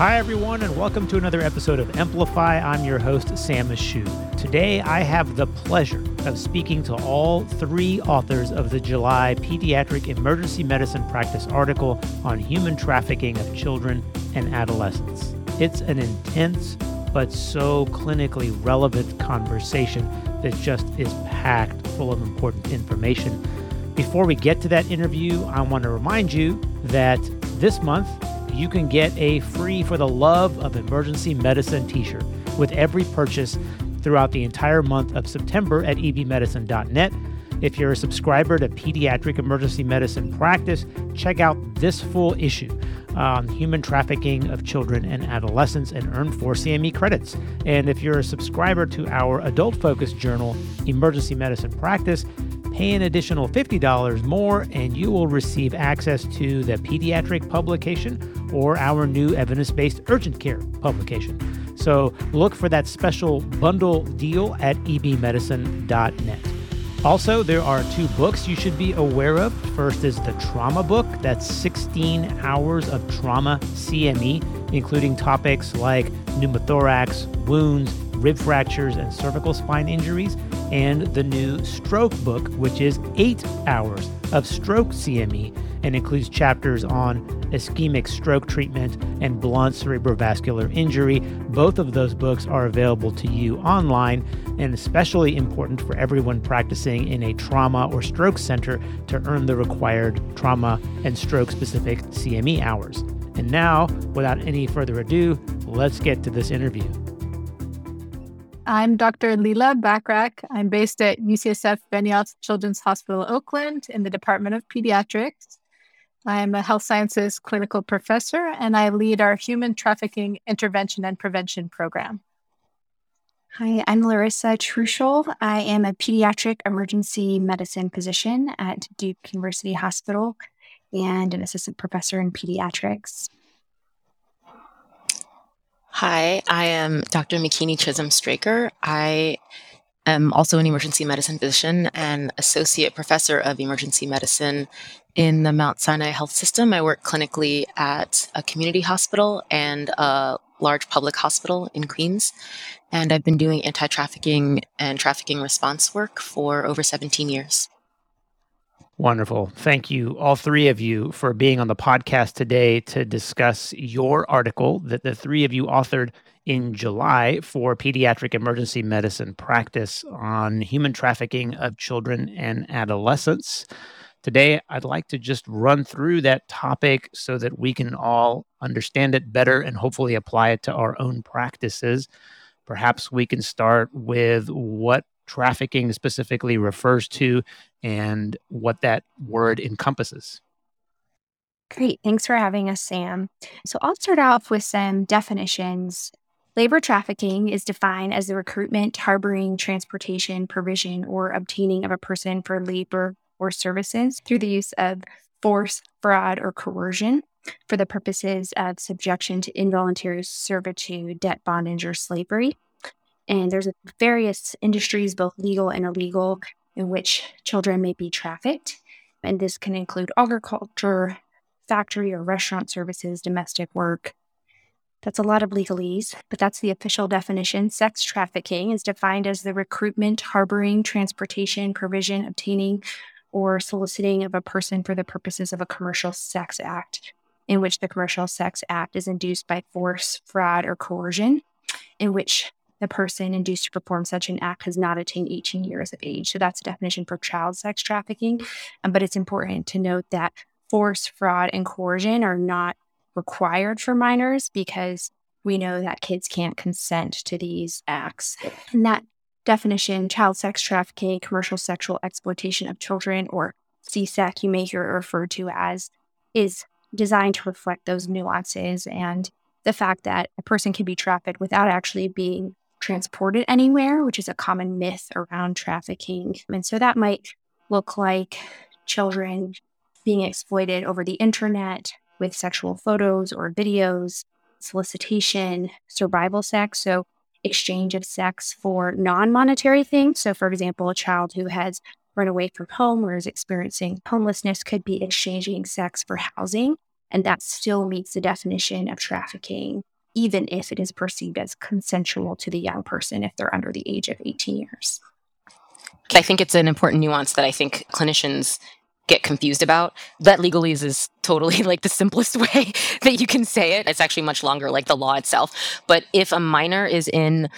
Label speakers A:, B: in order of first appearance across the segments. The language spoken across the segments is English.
A: Hi, everyone, and welcome to another episode of Amplify. I'm your host, Sam Ashoo. Today, I have the pleasure of speaking to all three authors of the July Pediatric Emergency Medicine Practice article on human trafficking of children and adolescents. It's an intense but so clinically relevant conversation that just is packed full of important information. Before we get to that interview, I want to remind you that this month, you can get a free for the love of emergency medicine t shirt with every purchase throughout the entire month of September at ebmedicine.net. If you're a subscriber to Pediatric Emergency Medicine Practice, check out this full issue on human trafficking of children and adolescents and earn four CME credits. And if you're a subscriber to our adult focused journal, Emergency Medicine Practice, Pay an additional $50 more, and you will receive access to the pediatric publication or our new evidence based urgent care publication. So look for that special bundle deal at ebmedicine.net. Also, there are two books you should be aware of. First is the trauma book, that's 16 hours of trauma CME, including topics like pneumothorax, wounds, rib fractures, and cervical spine injuries and the new stroke book, which is eight hours of stroke CME and includes chapters on ischemic stroke treatment and blunt cerebrovascular injury. Both of those books are available to you online and especially important for everyone practicing in a trauma or stroke center to earn the required trauma and stroke specific CME hours. And now, without any further ado, let's get to this interview.
B: I'm Dr. Leela Bachrach. I'm based at UCSF Benioff Children's Hospital, Oakland, in the Department of Pediatrics. I'm a health sciences clinical professor, and I lead our human trafficking intervention and prevention program.
C: Hi, I'm Larissa Truschel. I am a pediatric emergency medicine physician at Duke University Hospital and an assistant professor in pediatrics.
D: Hi, I am Dr. Makini Chisolm Straker. I am also an emergency medicine physician and associate professor of emergency medicine in the Mount Sinai Health System. I work clinically at a community hospital and a large public hospital in Queens. And I've been doing anti trafficking and trafficking response work for over 17 years.
A: Wonderful. Thank you, all three of you, for being on the podcast today to discuss your article that the three of you authored in July for Pediatric Emergency Medicine Practice on human trafficking of children and adolescents. Today, I'd like to just run through that topic so that we can all understand it better and hopefully apply it to our own practices. Perhaps we can start with what trafficking specifically refers to and what that word encompasses.
C: Great. Thanks for having us, Sam. So I'll start off with some definitions. Labor trafficking is defined as the recruitment, harboring, transportation, provision, or obtaining of a person for labor or services through the use of force, fraud, or coercion for the purposes of subjection to involuntary servitude, debt bondage, or slavery. And there's various industries, both legal and illegal, in which children may be trafficked. And this can include agriculture, factory or restaurant services, domestic work. That's a lot of legalese, but that's the official definition. Sex trafficking is defined as the recruitment, harboring, transportation, provision, obtaining, or soliciting of a person for the purposes of a commercial sex act, in which the commercial sex act is induced by force, fraud, or coercion, in which the person induced to perform such an act has not attained 18 years of age. So that's a definition for child sex trafficking. Um, but it's important to note that force, fraud, and coercion are not required for minors because we know that kids can't consent to these acts. And that definition, child sex trafficking, commercial sexual exploitation of children, or CSEC, you may hear it referred to as, is designed to reflect those nuances and the fact that a person can be trafficked without actually being transported anywhere, which is a common myth around trafficking. And so that might look like children being exploited over the internet with sexual photos or videos, solicitation, survival sex. So, exchange of sex for non monetary things. So, for example, a child who has run away from home or is experiencing homelessness could be exchanging sex for housing. And that still meets the definition of trafficking. Even if it is perceived as consensual to the young person if they're under the age of 18 years.
D: I think it's an important nuance that I think clinicians get confused about. That legalese is totally like the simplest way that you can say it. It's actually much longer, like the law itself. But if a minor is in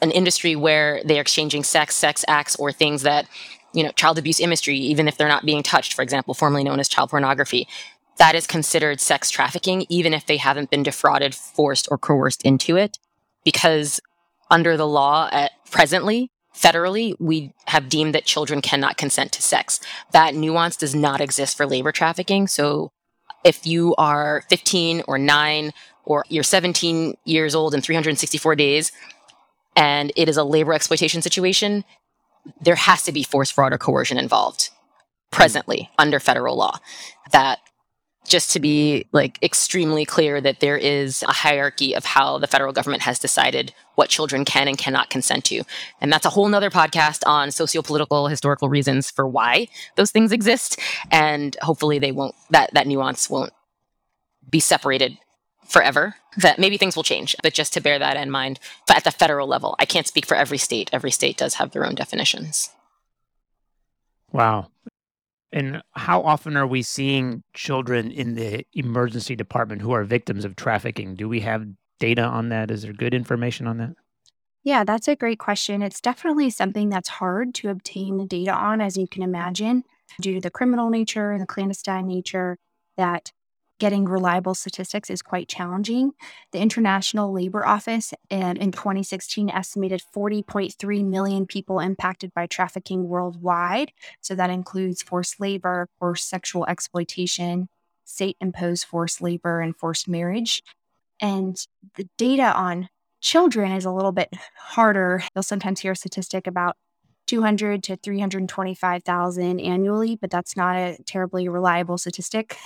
D: an industry where they're exchanging sex, sex acts, or things that, you know, child abuse imagery, even if they're not being touched, for example, formerly known as child pornography, that is considered sex trafficking, even if they haven't been defrauded, forced, or coerced into it. Because under the law at presently, federally, we have deemed that children cannot consent to sex. That nuance does not exist for labor trafficking. So if you are 15 or 9 or you're 17 years old and 364 days and it is a labor exploitation situation, there has to be force, fraud, or coercion involved presently under federal law. That just to be like extremely clear that there is a hierarchy of how the federal government has decided what children can and cannot consent to. And that's a whole nother podcast on socio-political historical reasons for why those things exist. And hopefully they won't that that nuance won't be separated forever. That maybe things will change, but just to bear that in mind. At the federal level, I can't speak for every state. Every state does have their own definitions.
A: Wow. And how often are we seeing children in the emergency department who are victims of trafficking? Do we have data on that? Is there good information on that?
C: Yeah, that's a great question. It's definitely something that's hard to obtain the data on, as you can imagine, due to the criminal nature and the clandestine nature that getting reliable statistics is quite challenging. The International Labor Office and in 2016 estimated 40.3 million people impacted by trafficking worldwide. So that includes forced labor, forced sexual exploitation, state imposed forced labor, and forced marriage. And the data on children is a little bit harder. You'll sometimes hear a statistic about 200 to 325,000 annually, but that's not a terribly reliable statistic.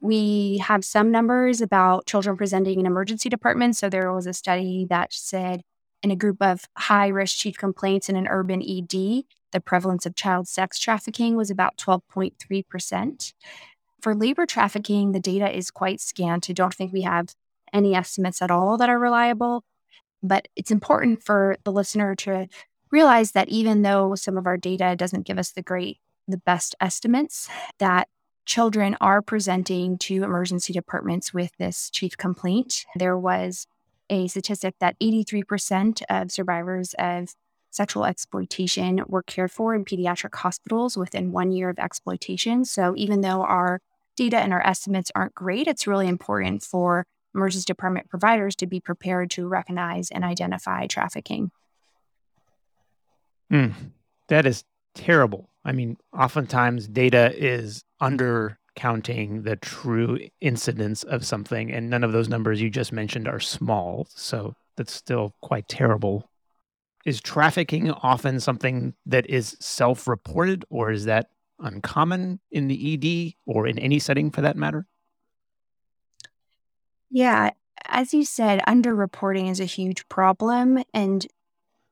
C: We have some numbers about children presenting in emergency departments. So there was a study that said in a group of high risk chief complaints in an urban ED, the prevalence of child sex trafficking was about 12.3%. For labor trafficking, the data is quite scant. I don't think we have any estimates at all that are reliable. But it's important for the listener to realize that even though some of our data doesn't give us the great, the best estimates, that children are presenting to emergency departments with this chief complaint. There was a statistic that 83% of survivors of sexual exploitation were cared for in pediatric hospitals within one year of exploitation. So even though our data and our estimates aren't great, it's really important for emergency department providers to be prepared to recognize and identify trafficking.
A: Mm, that is terrible. I mean, oftentimes data is undercounting the true incidence of something, and none of those numbers you just mentioned are small. So that's still quite terrible. Is trafficking often something that is self reported, or is that uncommon in the ED or in any setting for that matter?
C: Yeah, as you said, underreporting is a huge problem. And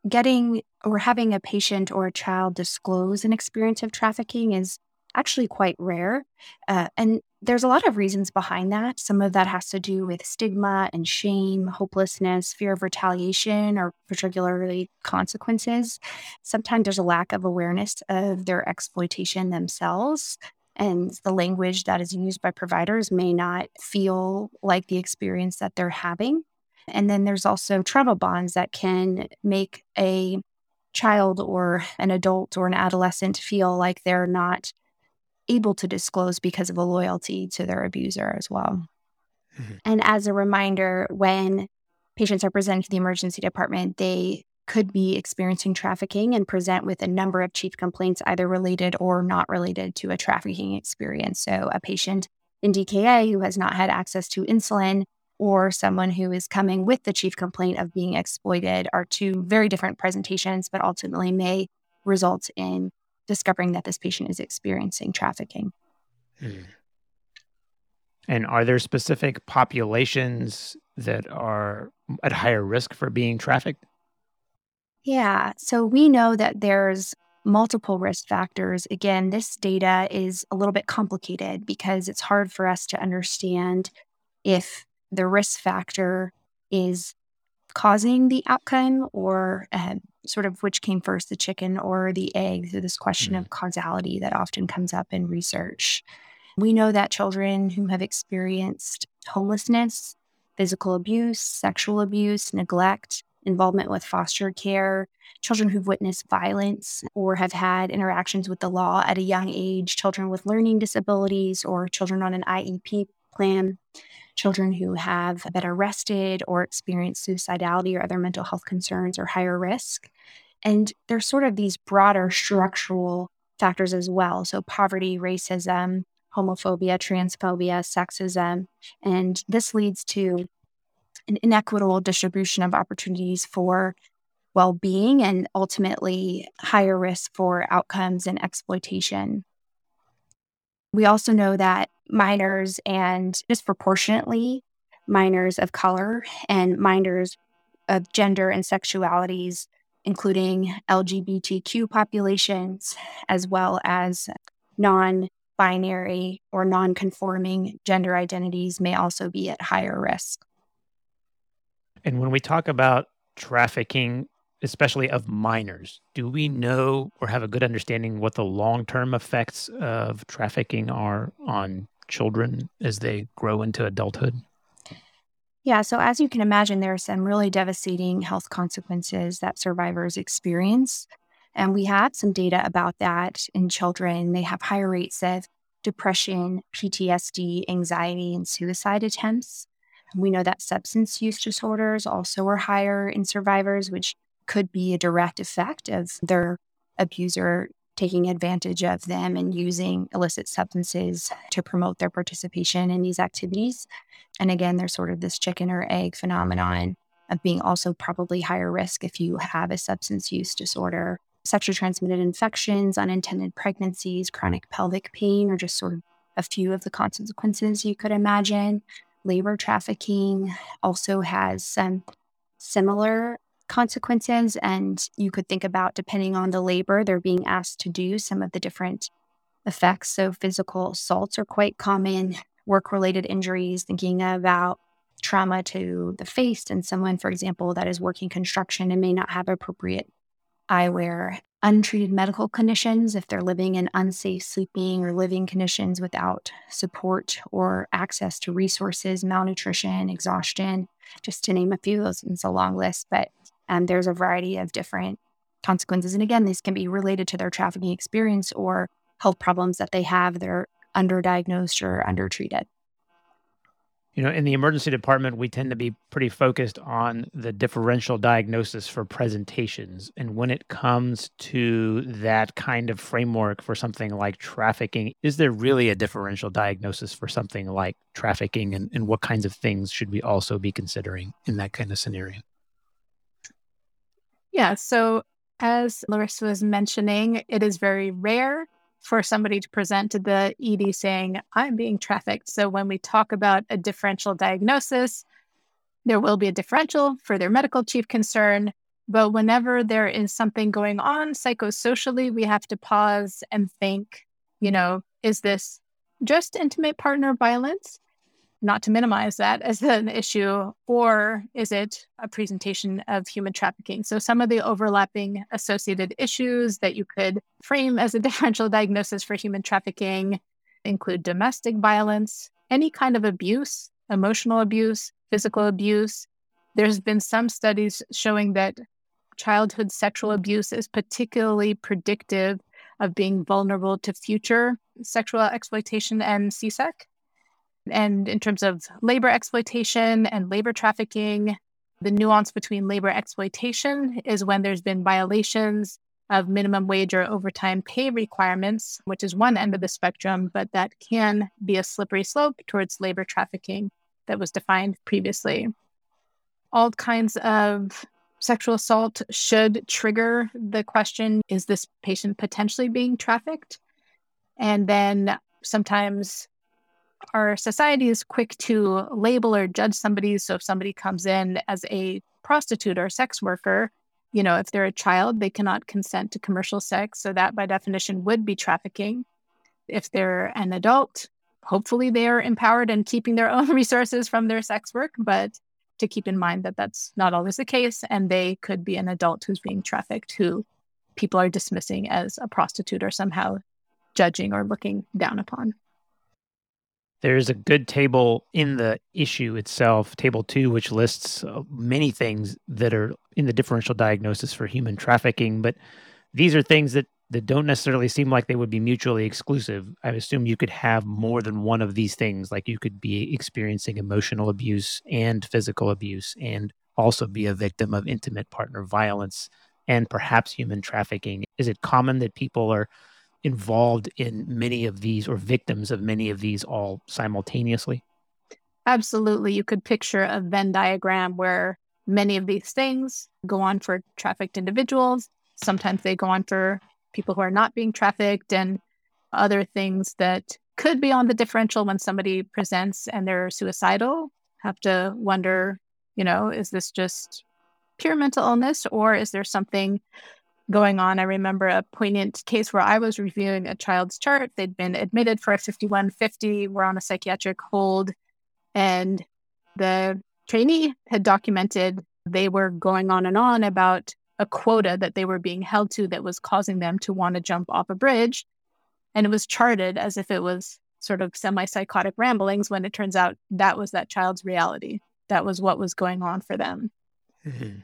C: getting or having a patient or a child disclose an experience of trafficking is actually quite rare. Uh, and there's a lot of reasons behind that. Some of that has to do with stigma and shame, hopelessness, fear of retaliation, or particularly consequences. Sometimes there's a lack of awareness of their exploitation themselves. And the language that is used by providers may not feel like the experience that they're having. And then there's also trauma bonds that can make a child or an adult or an adolescent feel like they're not able to disclose because of a loyalty to their abuser as well. Mm-hmm. And as a reminder, when patients are presented to the emergency department, they could be experiencing trafficking and present with a number of chief complaints, either related or not related to a trafficking experience. So, a patient in DKA who has not had access to insulin or someone who is coming with the chief complaint of being exploited are two very different presentations, but ultimately may result in discovering that this patient is experiencing trafficking. Hmm.
A: And are there specific populations that are at higher risk for being trafficked?
C: Yeah. So we know that there's multiple risk factors. Again, this data is a little bit complicated because it's hard for us to understand if the risk factor is causing the outcome or uh, sort of which came first, the chicken or the egg. So, this question mm-hmm. of causality that often comes up in research. We know that children who have experienced homelessness, physical abuse, sexual abuse, neglect, involvement with foster care, children who've witnessed violence or have had interactions with the law at a young age, children with learning disabilities, or children on an IEP plan, children who have been arrested or experienced suicidality or other mental health concerns are higher risk. And there's sort of these broader structural factors as well. So, poverty, racism, homophobia, transphobia, sexism. And this leads to an inequitable distribution of opportunities for well being and ultimately higher risk for outcomes and exploitation. We also know that minors and disproportionately minors of color and minors of gender and sexualities, including LGBTQ populations, as well as non binary or non conforming gender identities, may also be at higher risk.
A: And when we talk about trafficking, especially of minors, do we know or have a good understanding what the long term effects of trafficking are on children as they grow into adulthood?
C: Yeah, so as you can imagine, there are some really devastating health consequences that survivors experience. And we have some data about that in children. They have higher rates of depression, PTSD, anxiety, and suicide attempts. We know that substance use disorders also are higher in survivors, which could be a direct effect of their abuser taking advantage of them and using illicit substances to promote their participation in these activities. And again, there's sort of this chicken or egg phenomenon of being also probably higher risk if you have a substance use disorder. Sexually transmitted infections, unintended pregnancies, chronic pelvic pain are just sort of a few of the consequences you could imagine. Labor trafficking also has some similar consequences. And you could think about, depending on the labor they're being asked to do, some of the different effects. So, physical assaults are quite common, work related injuries, thinking about trauma to the face and someone, for example, that is working construction and may not have appropriate eyewear, untreated medical conditions if they're living in unsafe sleeping or living conditions without support or access to resources, malnutrition, exhaustion, just to name a few. Those it's a long list, but um, there's a variety of different consequences. And again, these can be related to their trafficking experience or health problems that they have that are underdiagnosed or undertreated.
A: You know, in the emergency department, we tend to be pretty focused on the differential diagnosis for presentations. And when it comes to that kind of framework for something like trafficking, is there really a differential diagnosis for something like trafficking? And, and what kinds of things should we also be considering in that kind of scenario?
B: Yeah. So, as Larissa was mentioning, it is very rare for somebody to present to the ED saying, I'm being trafficked. So, when we talk about a differential diagnosis, there will be a differential for their medical chief concern. But whenever there is something going on psychosocially, we have to pause and think, you know, is this just intimate partner violence? Not to minimize that as an issue, or is it a presentation of human trafficking? So, some of the overlapping associated issues that you could frame as a differential diagnosis for human trafficking include domestic violence, any kind of abuse, emotional abuse, physical abuse. There's been some studies showing that childhood sexual abuse is particularly predictive of being vulnerable to future sexual exploitation and CSEC. And in terms of labor exploitation and labor trafficking, the nuance between labor exploitation is when there's been violations of minimum wage or overtime pay requirements, which is one end of the spectrum, but that can be a slippery slope towards labor trafficking that was defined previously. All kinds of sexual assault should trigger the question is this patient potentially being trafficked? And then sometimes our society is quick to label or judge somebody. So if somebody comes in as a prostitute or sex worker, you know, if they're a child, they cannot consent to commercial sex. So that by definition would be trafficking. If they're an adult, hopefully they are empowered and keeping their own resources from their sex work. But to keep in mind that that's not always the case. And they could be an adult who's being trafficked who people are dismissing as a prostitute or somehow judging or looking down upon.
A: There's a good table in the issue itself, table two, which lists uh, many things that are in the differential diagnosis for human trafficking. But these are things that, that don't necessarily seem like they would be mutually exclusive. I assume you could have more than one of these things, like you could be experiencing emotional abuse and physical abuse, and also be a victim of intimate partner violence and perhaps human trafficking. Is it common that people are involved in many of these or victims of many of these all simultaneously?
B: Absolutely. You could picture a Venn diagram where many of these things go on for trafficked individuals. Sometimes they go on for people who are not being trafficked, and other things that could be on the differential when somebody presents and they're suicidal. Have to wonder, you know, is this just pure mental illness or is there something going on. I remember a poignant case where I was reviewing a child's chart. They'd been admitted for a 5150, were on a psychiatric hold, and the trainee had documented they were going on and on about a quota that they were being held to that was causing them to want to jump off a bridge. And it was charted as if it was sort of semi psychotic ramblings when it turns out that was that child's reality. That was what was going on for them. Mm-hmm.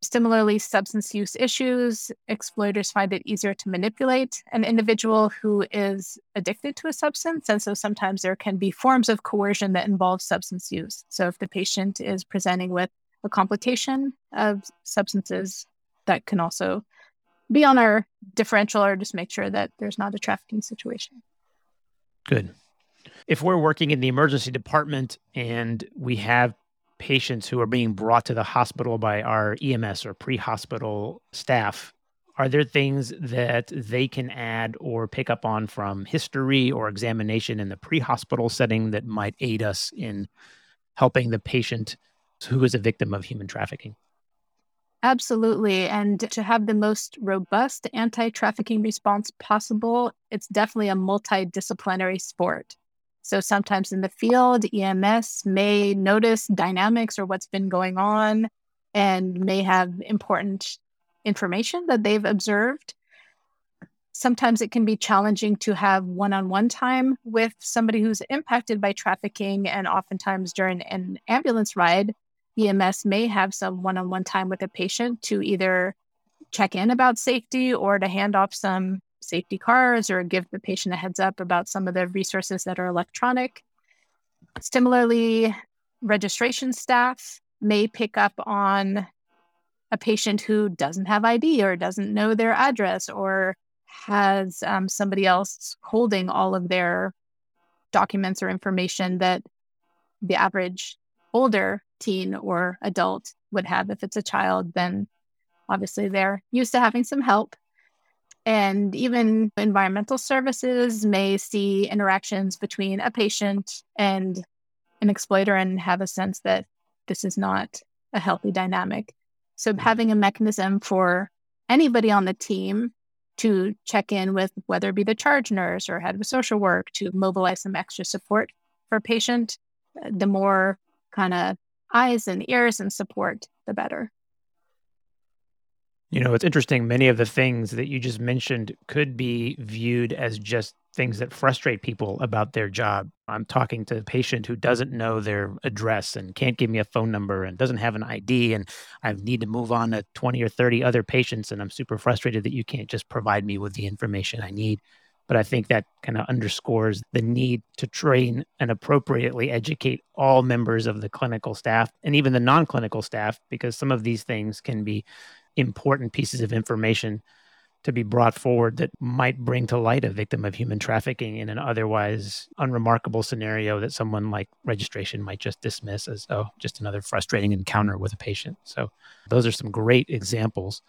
B: Similarly, substance use issues, exploiters find it easier to manipulate an individual who is addicted to a substance. And so sometimes there can be forms of coercion that involve substance use. So if the patient is presenting with a complication of substances, that can also be on our differential or just make sure that there's not a trafficking situation.
A: Good. If we're working in the emergency department and we have patients who are being brought to the hospital by our EMS or pre hospital staff, are there things that they can add or pick up on from history or examination in the pre hospital setting that might aid us in helping the patient who is a victim of human trafficking?
B: Absolutely. And to have the most robust anti trafficking response possible, it's definitely a multidisciplinary sport. So sometimes in the field, EMS may notice dynamics or what's been going on and may have important information that they've observed. Sometimes it can be challenging to have one on one time with somebody who's impacted by trafficking. And oftentimes during an ambulance ride, EMS may have some one on one time with a patient to either check in about safety or to hand off some safety cars or give the patient a heads up about some of the resources that are electronic. Similarly, registration staff may pick up on a patient who doesn't have ID or doesn't know their address or has um, somebody else holding all of their documents or information that the average older teen or adult would have. If it's a child, then obviously they're used to having some help. And even environmental services may see interactions between a patient and an exploiter and have a sense that this is not a healthy dynamic. So, mm-hmm. having a mechanism for anybody on the team to check in with whether it be the charge nurse or head of social work to mobilize some extra support for a patient, the more kind of eyes and ears and support, the better.
A: You know, it's interesting. Many of the things that you just mentioned could be viewed as just things that frustrate people about their job. I'm talking to a patient who doesn't know their address and can't give me a phone number and doesn't have an ID. And I need to move on to 20 or 30 other patients. And I'm super frustrated that you can't just provide me with the information I need. But I think that kind of underscores the need to train and appropriately educate all members of the clinical staff and even the non clinical staff, because some of these things can be important pieces of information to be brought forward that might bring to light a victim of human trafficking in an otherwise unremarkable scenario that someone like registration might just dismiss as, oh, just another frustrating encounter with a patient. So, those are some great examples.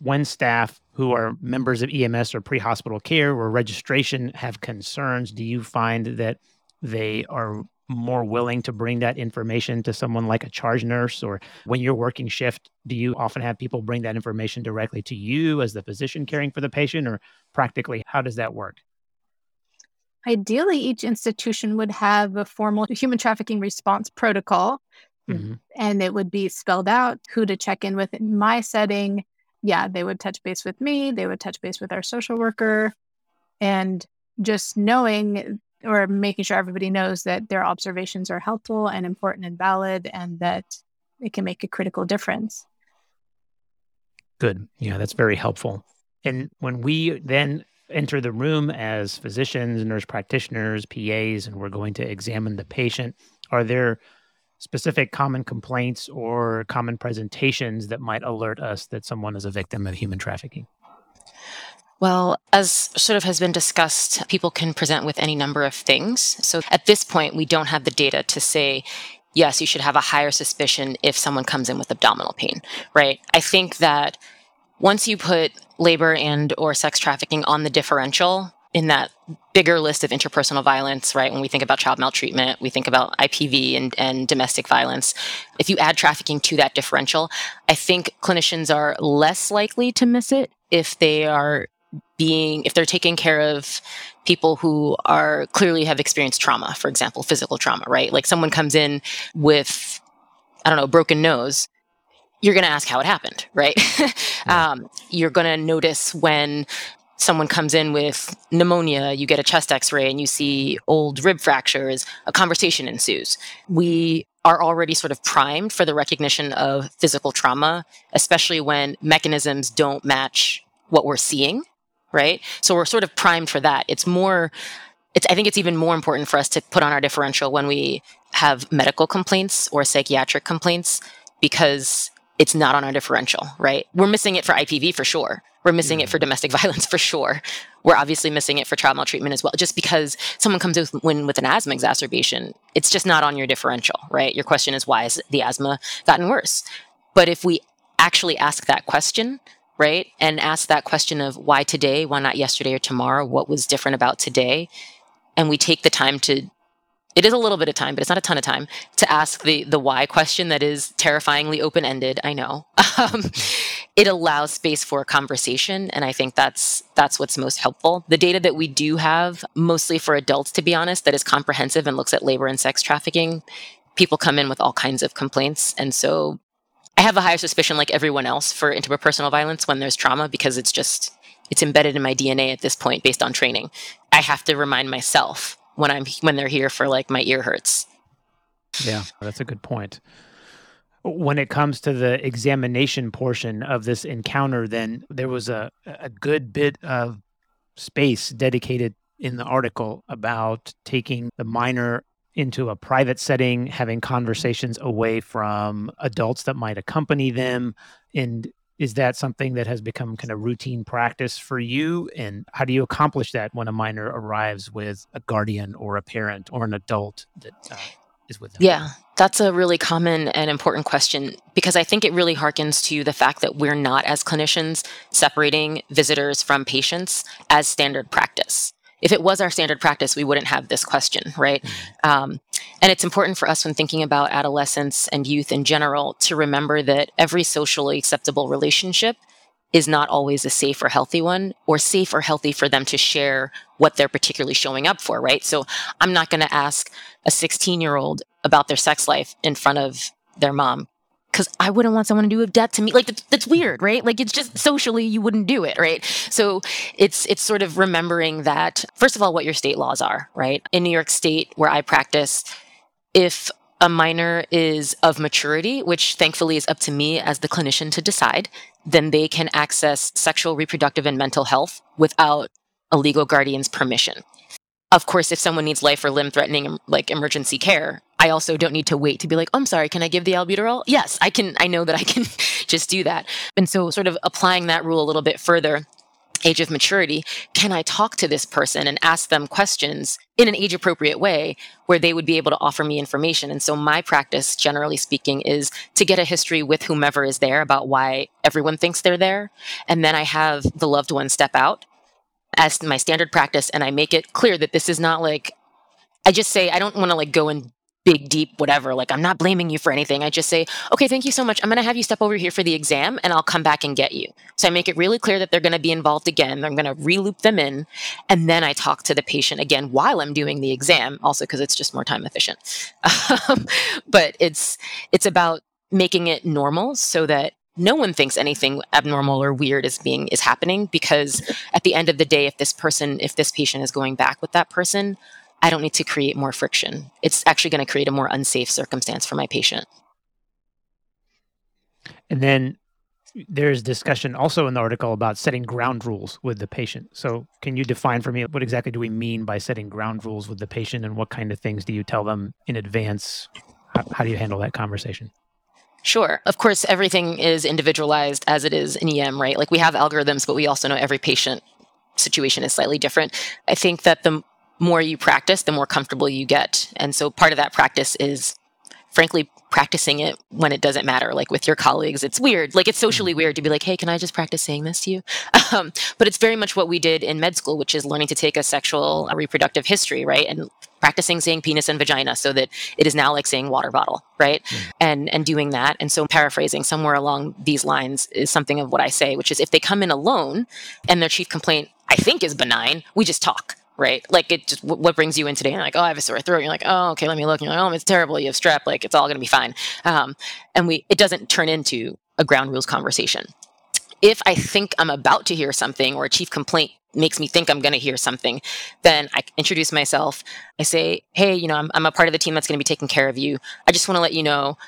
A: When staff who are members of EMS or pre hospital care or registration have concerns, do you find that they are more willing to bring that information to someone like a charge nurse or when you're working shift do you often have people bring that information directly to you as the physician caring for the patient or practically how does that work
B: ideally each institution would have a formal human trafficking response protocol Mm-hmm. And it would be spelled out who to check in with in my setting. Yeah, they would touch base with me, they would touch base with our social worker. And just knowing or making sure everybody knows that their observations are helpful and important and valid and that it can make a critical difference.
A: Good. Yeah, that's very helpful. And when we then enter the room as physicians, nurse practitioners, PAs, and we're going to examine the patient, are there specific common complaints or common presentations that might alert us that someone is a victim of human trafficking?
D: Well, as sort of has been discussed, people can present with any number of things. So at this point, we don't have the data to say, yes, you should have a higher suspicion if someone comes in with abdominal pain, right? I think that once you put labor and or sex trafficking on the differential in that bigger list of interpersonal violence, right? When we think about child maltreatment, we think about IPV and, and domestic violence. If you add trafficking to that differential, I think clinicians are less likely to miss it if they are being, if they're taking care of people who are clearly have experienced trauma, for example, physical trauma, right? Like someone comes in with, I don't know, broken nose you're going to ask how it happened, right? um, you're going to notice when someone comes in with pneumonia, you get a chest x ray and you see old rib fractures, a conversation ensues. We are already sort of primed for the recognition of physical trauma, especially when mechanisms don't match what we're seeing, right? So we're sort of primed for that. It's more, it's, I think it's even more important for us to put on our differential when we have medical complaints or psychiatric complaints because it's not on our differential, right? We're missing it for IPV for sure. We're missing it for domestic violence for sure. We're obviously missing it for child maltreatment as well. Just because someone comes with, when, with an asthma exacerbation, it's just not on your differential, right? Your question is why has the asthma gotten worse? But if we actually ask that question, right, and ask that question of why today, why not yesterday or tomorrow, what was different about today, and we take the time to it is a little bit of time, but it's not a ton of time to ask the the why question that is terrifyingly open ended. I know. Um, it allows space for conversation, and I think that's that's what's most helpful. The data that we do have, mostly for adults, to be honest, that is comprehensive and looks at labor and sex trafficking. People come in with all kinds of complaints, and so I have a higher suspicion, like everyone else, for interpersonal violence when there's trauma because it's just it's embedded in my DNA at this point based on training. I have to remind myself when I'm when they're here for like my ear hurts.
A: Yeah, that's a good point. When it comes to the examination portion of this encounter, then there was a, a good bit of space dedicated in the article about taking the minor into a private setting, having conversations away from adults that might accompany them, and is that something that has become kind of routine practice for you? And how do you accomplish that when a minor arrives with a guardian or a parent or an adult that uh, is with them?
D: Yeah that's a really common and important question because i think it really harkens to the fact that we're not as clinicians separating visitors from patients as standard practice if it was our standard practice, we wouldn't have this question, right? Mm-hmm. Um, and it's important for us when thinking about adolescence and youth in general to remember that every socially acceptable relationship is not always a safe or healthy one, or safe or healthy for them to share what they're particularly showing up for, right? So I'm not going to ask a 16 year old about their sex life in front of their mom because I wouldn't want someone to do that to me. Like that's, that's, weird, right? Like it's just socially you wouldn't do it, right? So it's it's sort of remembering that first of all what your state laws are, right? In New York State where I practice, if a minor is of maturity, which thankfully is up to me as the clinician to decide, then they can access sexual, reproductive, and mental health without a legal guardian's permission. Of course, if someone needs life or limb threatening like emergency care, I also don't need to wait to be like, oh, I'm sorry, can I give the albuterol? Yes, I can. I know that I can just do that. And so, sort of applying that rule a little bit further, age of maturity, can I talk to this person and ask them questions in an age appropriate way where they would be able to offer me information? And so, my practice, generally speaking, is to get a history with whomever is there about why everyone thinks they're there. And then I have the loved one step out as my standard practice and I make it clear that this is not like I just say I don't want to like go and big, deep, whatever. Like, I'm not blaming you for anything. I just say, okay, thank you so much. I'm going to have you step over here for the exam and I'll come back and get you. So I make it really clear that they're going to be involved again. I'm going to reloop them in. And then I talk to the patient again while I'm doing the exam, also because it's just more time efficient. Um, but it's, it's about making it normal so that no one thinks anything abnormal or weird is being is happening because at the end of the day if this person if this patient is going back with that person I don't need to create more friction. It's actually going to create a more unsafe circumstance for my patient.
A: And then there's discussion also in the article about setting ground rules with the patient. So, can you define for me what exactly do we mean by setting ground rules with the patient and what kind of things do you tell them in advance? How, how do you handle that conversation?
D: Sure. Of course, everything is individualized as it is in EM, right? Like we have algorithms, but we also know every patient situation is slightly different. I think that the more you practice, the more comfortable you get. And so part of that practice is frankly practicing it when it doesn't matter. Like with your colleagues it's weird. Like it's socially weird to be like hey can i just practice saying this to you? Um, but it's very much what we did in med school which is learning to take a sexual a reproductive history right and practicing saying penis and vagina so that it is now like saying water bottle right mm. and and doing that. And so paraphrasing somewhere along these lines is something of what i say which is if they come in alone and their chief complaint i think is benign we just talk right? Like it just what brings you in today? And like, oh, I have a sore throat. And you're like, oh, okay, let me look. And you're like, oh, it's terrible. You have strep. Like it's all going to be fine. Um, and we it doesn't turn into a ground rules conversation. If I think I'm about to hear something or a chief complaint makes me think I'm going to hear something, then I introduce myself. I say, hey, you know, I'm, I'm a part of the team that's going to be taking care of you. I just want to let you know,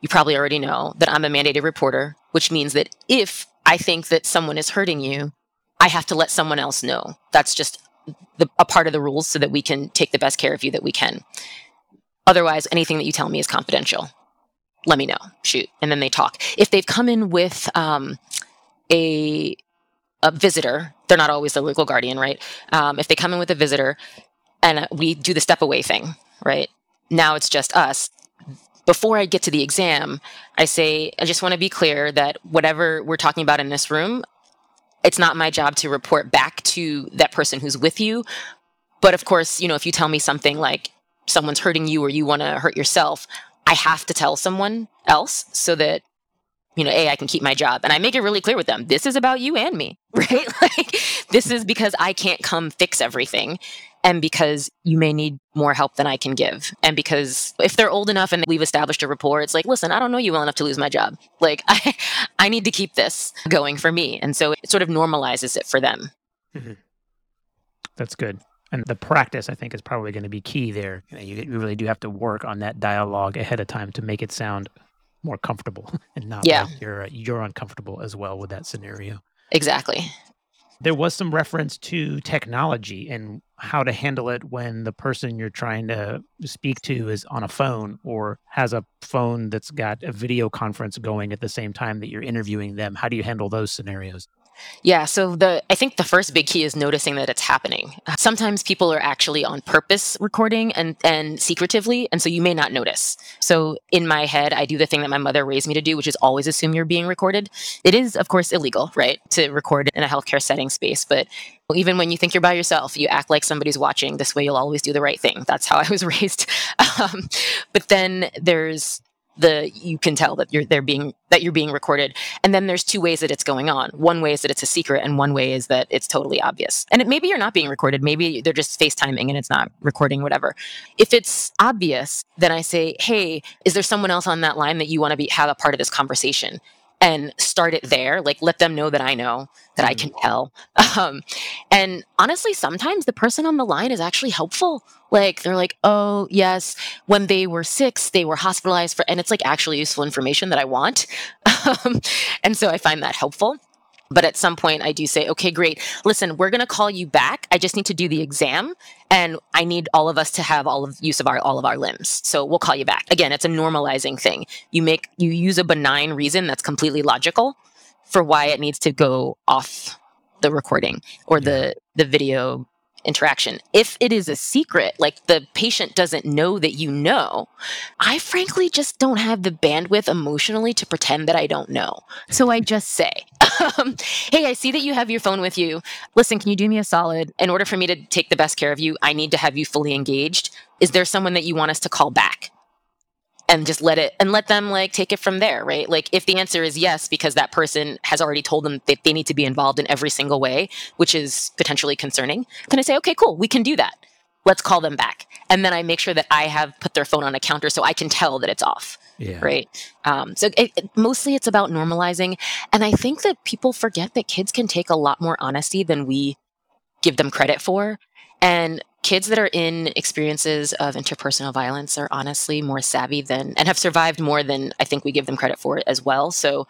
D: you probably already know that I'm a mandated reporter, which means that if I think that someone is hurting you, I have to let someone else know. That's just the, a part of the rules so that we can take the best care of you that we can. Otherwise, anything that you tell me is confidential. Let me know. Shoot. And then they talk. If they've come in with um, a a visitor, they're not always the legal guardian, right? Um, if they come in with a visitor and we do the step away thing, right? Now it's just us. Before I get to the exam, I say, I just want to be clear that whatever we're talking about in this room, it's not my job to report back to that person who's with you. But of course, you know, if you tell me something like someone's hurting you or you want to hurt yourself, I have to tell someone else so that you know, A, I can keep my job. And I make it really clear with them this is about you and me, right? like, this is because I can't come fix everything and because you may need more help than I can give. And because if they're old enough and we've established a rapport, it's like, listen, I don't know you well enough to lose my job. Like I I need to keep this going for me. And so it sort of normalizes it for them. Mm-hmm.
A: That's good. And the practice, I think, is probably going to be key there. You, know, you, you really do have to work on that dialogue ahead of time to make it sound more comfortable and not yeah. like you're you're uncomfortable as well with that scenario.
D: Exactly.
A: There was some reference to technology and how to handle it when the person you're trying to speak to is on a phone or has a phone that's got a video conference going at the same time that you're interviewing them. How do you handle those scenarios?
D: Yeah, so the I think the first big key is noticing that it's happening. Sometimes people are actually on purpose recording and and secretively, and so you may not notice. So in my head, I do the thing that my mother raised me to do, which is always assume you're being recorded. It is, of course, illegal, right, to record in a healthcare setting space, but even when you think you're by yourself, you act like somebody's watching. This way, you'll always do the right thing. That's how I was raised. Um, but then there's the you can tell that you're they're being that you're being recorded. And then there's two ways that it's going on. One way is that it's a secret and one way is that it's totally obvious. And it, maybe you're not being recorded. Maybe they're just facetiming and it's not recording whatever. If it's obvious then i say hey is there someone else on that line that you want to be have a part of this conversation and start it there like let them know that i know that i can mm. tell um, and honestly sometimes the person on the line is actually helpful like they're like oh yes when they were six they were hospitalized for and it's like actually useful information that i want um, and so i find that helpful but at some point, I do say, okay, great. Listen, we're going to call you back. I just need to do the exam and I need all of us to have all of use of our, all of our limbs. So we'll call you back. Again, it's a normalizing thing. You make, you use a benign reason that's completely logical for why it needs to go off the recording or yeah. the, the video interaction. If it is a secret, like the patient doesn't know that you know, I frankly just don't have the bandwidth emotionally to pretend that I don't know. So I just say, um, Hey, I see that you have your phone with you. Listen, can you do me a solid? In order for me to take the best care of you, I need to have you fully engaged. Is there someone that you want us to call back? And just let it and let them like take it from there right? Like if the answer is yes because that person has already told them that they need to be involved in every single way which is potentially concerning then i say okay cool we can do that. Let's call them back. And then i make sure that i have put their phone on a counter so i can tell that it's off yeah. right? Um, so it, it, mostly it's about normalizing and i think that people forget that kids can take a lot more honesty than we give them credit for and kids that are in experiences of interpersonal violence are honestly more savvy than and have survived more than I think we give them credit for as well. So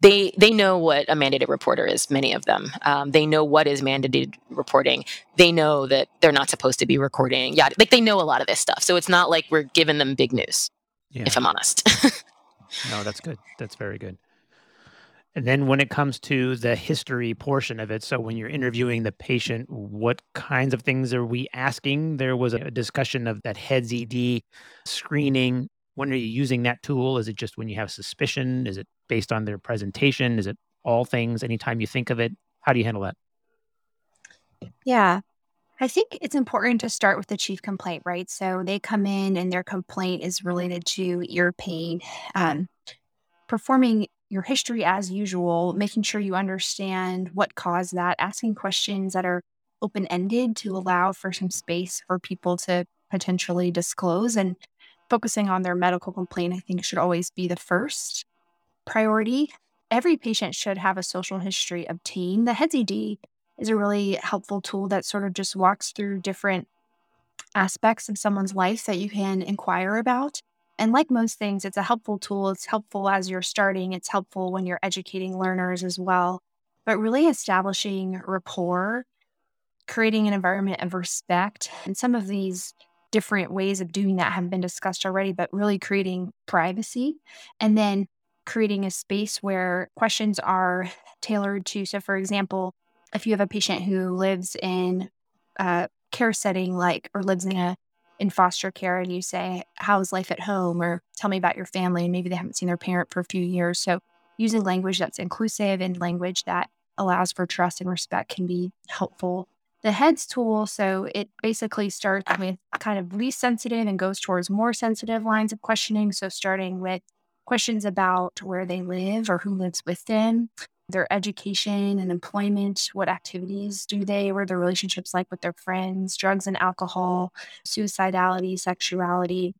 D: they they know what a mandated reporter is. Many of them, um, they know what is mandated reporting. They know that they're not supposed to be recording. Yeah, like they know a lot of this stuff. So it's not like we're giving them big news. Yeah. If I'm honest.
A: no, that's good. That's very good. And then when it comes to the history portion of it, so when you're interviewing the patient, what kinds of things are we asking? There was a discussion of that HEADS ED screening. When are you using that tool? Is it just when you have suspicion? Is it based on their presentation? Is it all things anytime you think of it? How do you handle that?
C: Yeah. I think it's important to start with the chief complaint, right? So they come in and their complaint is related to ear pain. Um, performing your history as usual, making sure you understand what caused that, asking questions that are open ended to allow for some space for people to potentially disclose and focusing on their medical complaint, I think should always be the first priority. Every patient should have a social history obtained. The HEADS ED is a really helpful tool that sort of just walks through different aspects of someone's life that you can inquire about. And like most things, it's a helpful tool. It's helpful as you're starting, it's helpful when you're educating learners as well. But really establishing rapport, creating an environment of respect, and some of these different ways of doing that have been discussed already, but really creating privacy and then creating a space where questions are tailored to. So, for example, if you have a patient who lives in a care setting, like, or lives in a in foster care and you say, How's life at home? or tell me about your family. And maybe they haven't seen their parent for a few years. So using language that's inclusive and language that allows for trust and respect can be helpful. The HEADS tool, so it basically starts with kind of least sensitive and goes towards more sensitive lines of questioning. So starting with questions about where they live or who lives with them, their education and employment, what activities do they, what are their relationships like with their friends, drugs and alcohol, suicidality, sexuality,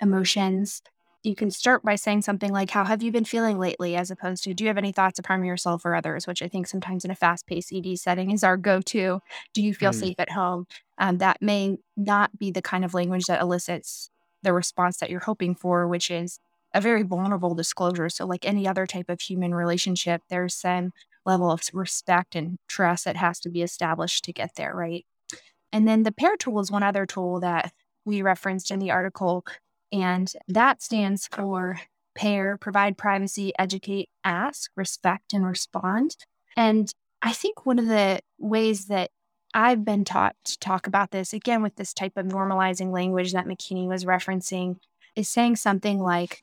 C: emotions. You can start by saying something like, How have you been feeling lately? as opposed to, Do you have any thoughts of harming yourself or others? Which I think sometimes in a fast paced ED setting is our go to. Do you feel mm. safe at home? Um, that may not be the kind of language that elicits the response that you're hoping for, which is, a very vulnerable disclosure. So, like any other type of human relationship, there's some level of respect and trust that has to be established to get there, right? And then the PEARR tool is one other tool that we referenced in the article, and that stands for PEARR, provide privacy, educate, ask, respect, and respond. And I think one of the ways that I've been taught to talk about this, again, with this type of normalizing language that Makini was referencing, is saying something like,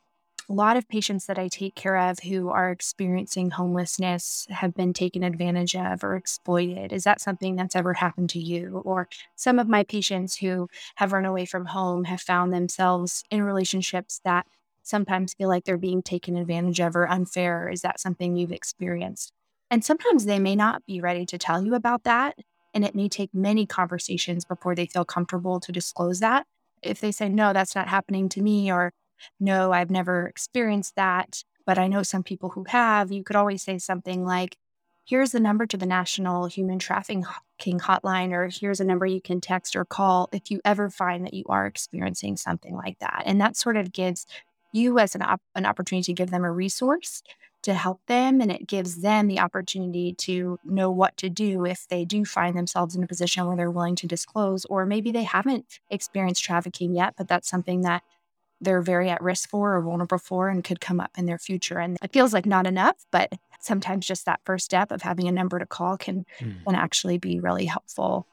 C: a lot of patients that I take care of who are experiencing homelessness have been taken advantage of or exploited. Is that something that's ever happened to you? Or some of my patients who have run away from home have found themselves in relationships that sometimes feel like they're being taken advantage of or unfair. Is that something you've experienced? And sometimes they may not be ready to tell you about that. And it may take many conversations before they feel comfortable to disclose that. If they say, no, that's not happening to me, or no, I've never experienced that, but I know some people who have, you could always say something like, here's the number to the National Human Trafficking Hotline, or here's a number you can text or call if you ever find that you are experiencing something like that. And that sort of gives you as an, op- an opportunity to give them a resource to help them and it gives them the opportunity to know what to do if they do find themselves in a position where they're willing to disclose or maybe they haven't experienced trafficking yet but that's something that they're very at risk for or vulnerable for and could come up in their future. And it feels like not enough, but sometimes just that first step of having a number to call can, mm. can actually be really helpful.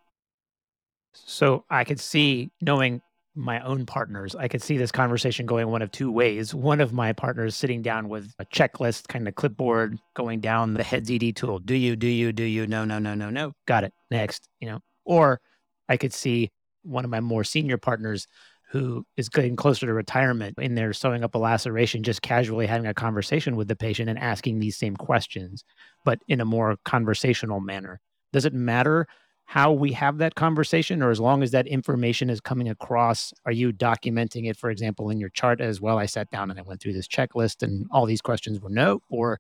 A: So I could see knowing my own partners, I could see this conversation going one of two ways. One of my partners sitting down with a checklist, kind of clipboard, going down the HEADS ED tool. Do you, do you, do you? No, no, no, no, no. Got it. Next, you know. Or I could see one of my more senior partners who is getting closer to retirement and they're sewing up a laceration, just casually having a conversation with the patient and asking these same questions, but in a more conversational manner. Does it matter how we have that conversation, or as long as that information is coming across, are you documenting it, for example, in your chart as well? I sat down and I went through this checklist and all these questions were no, or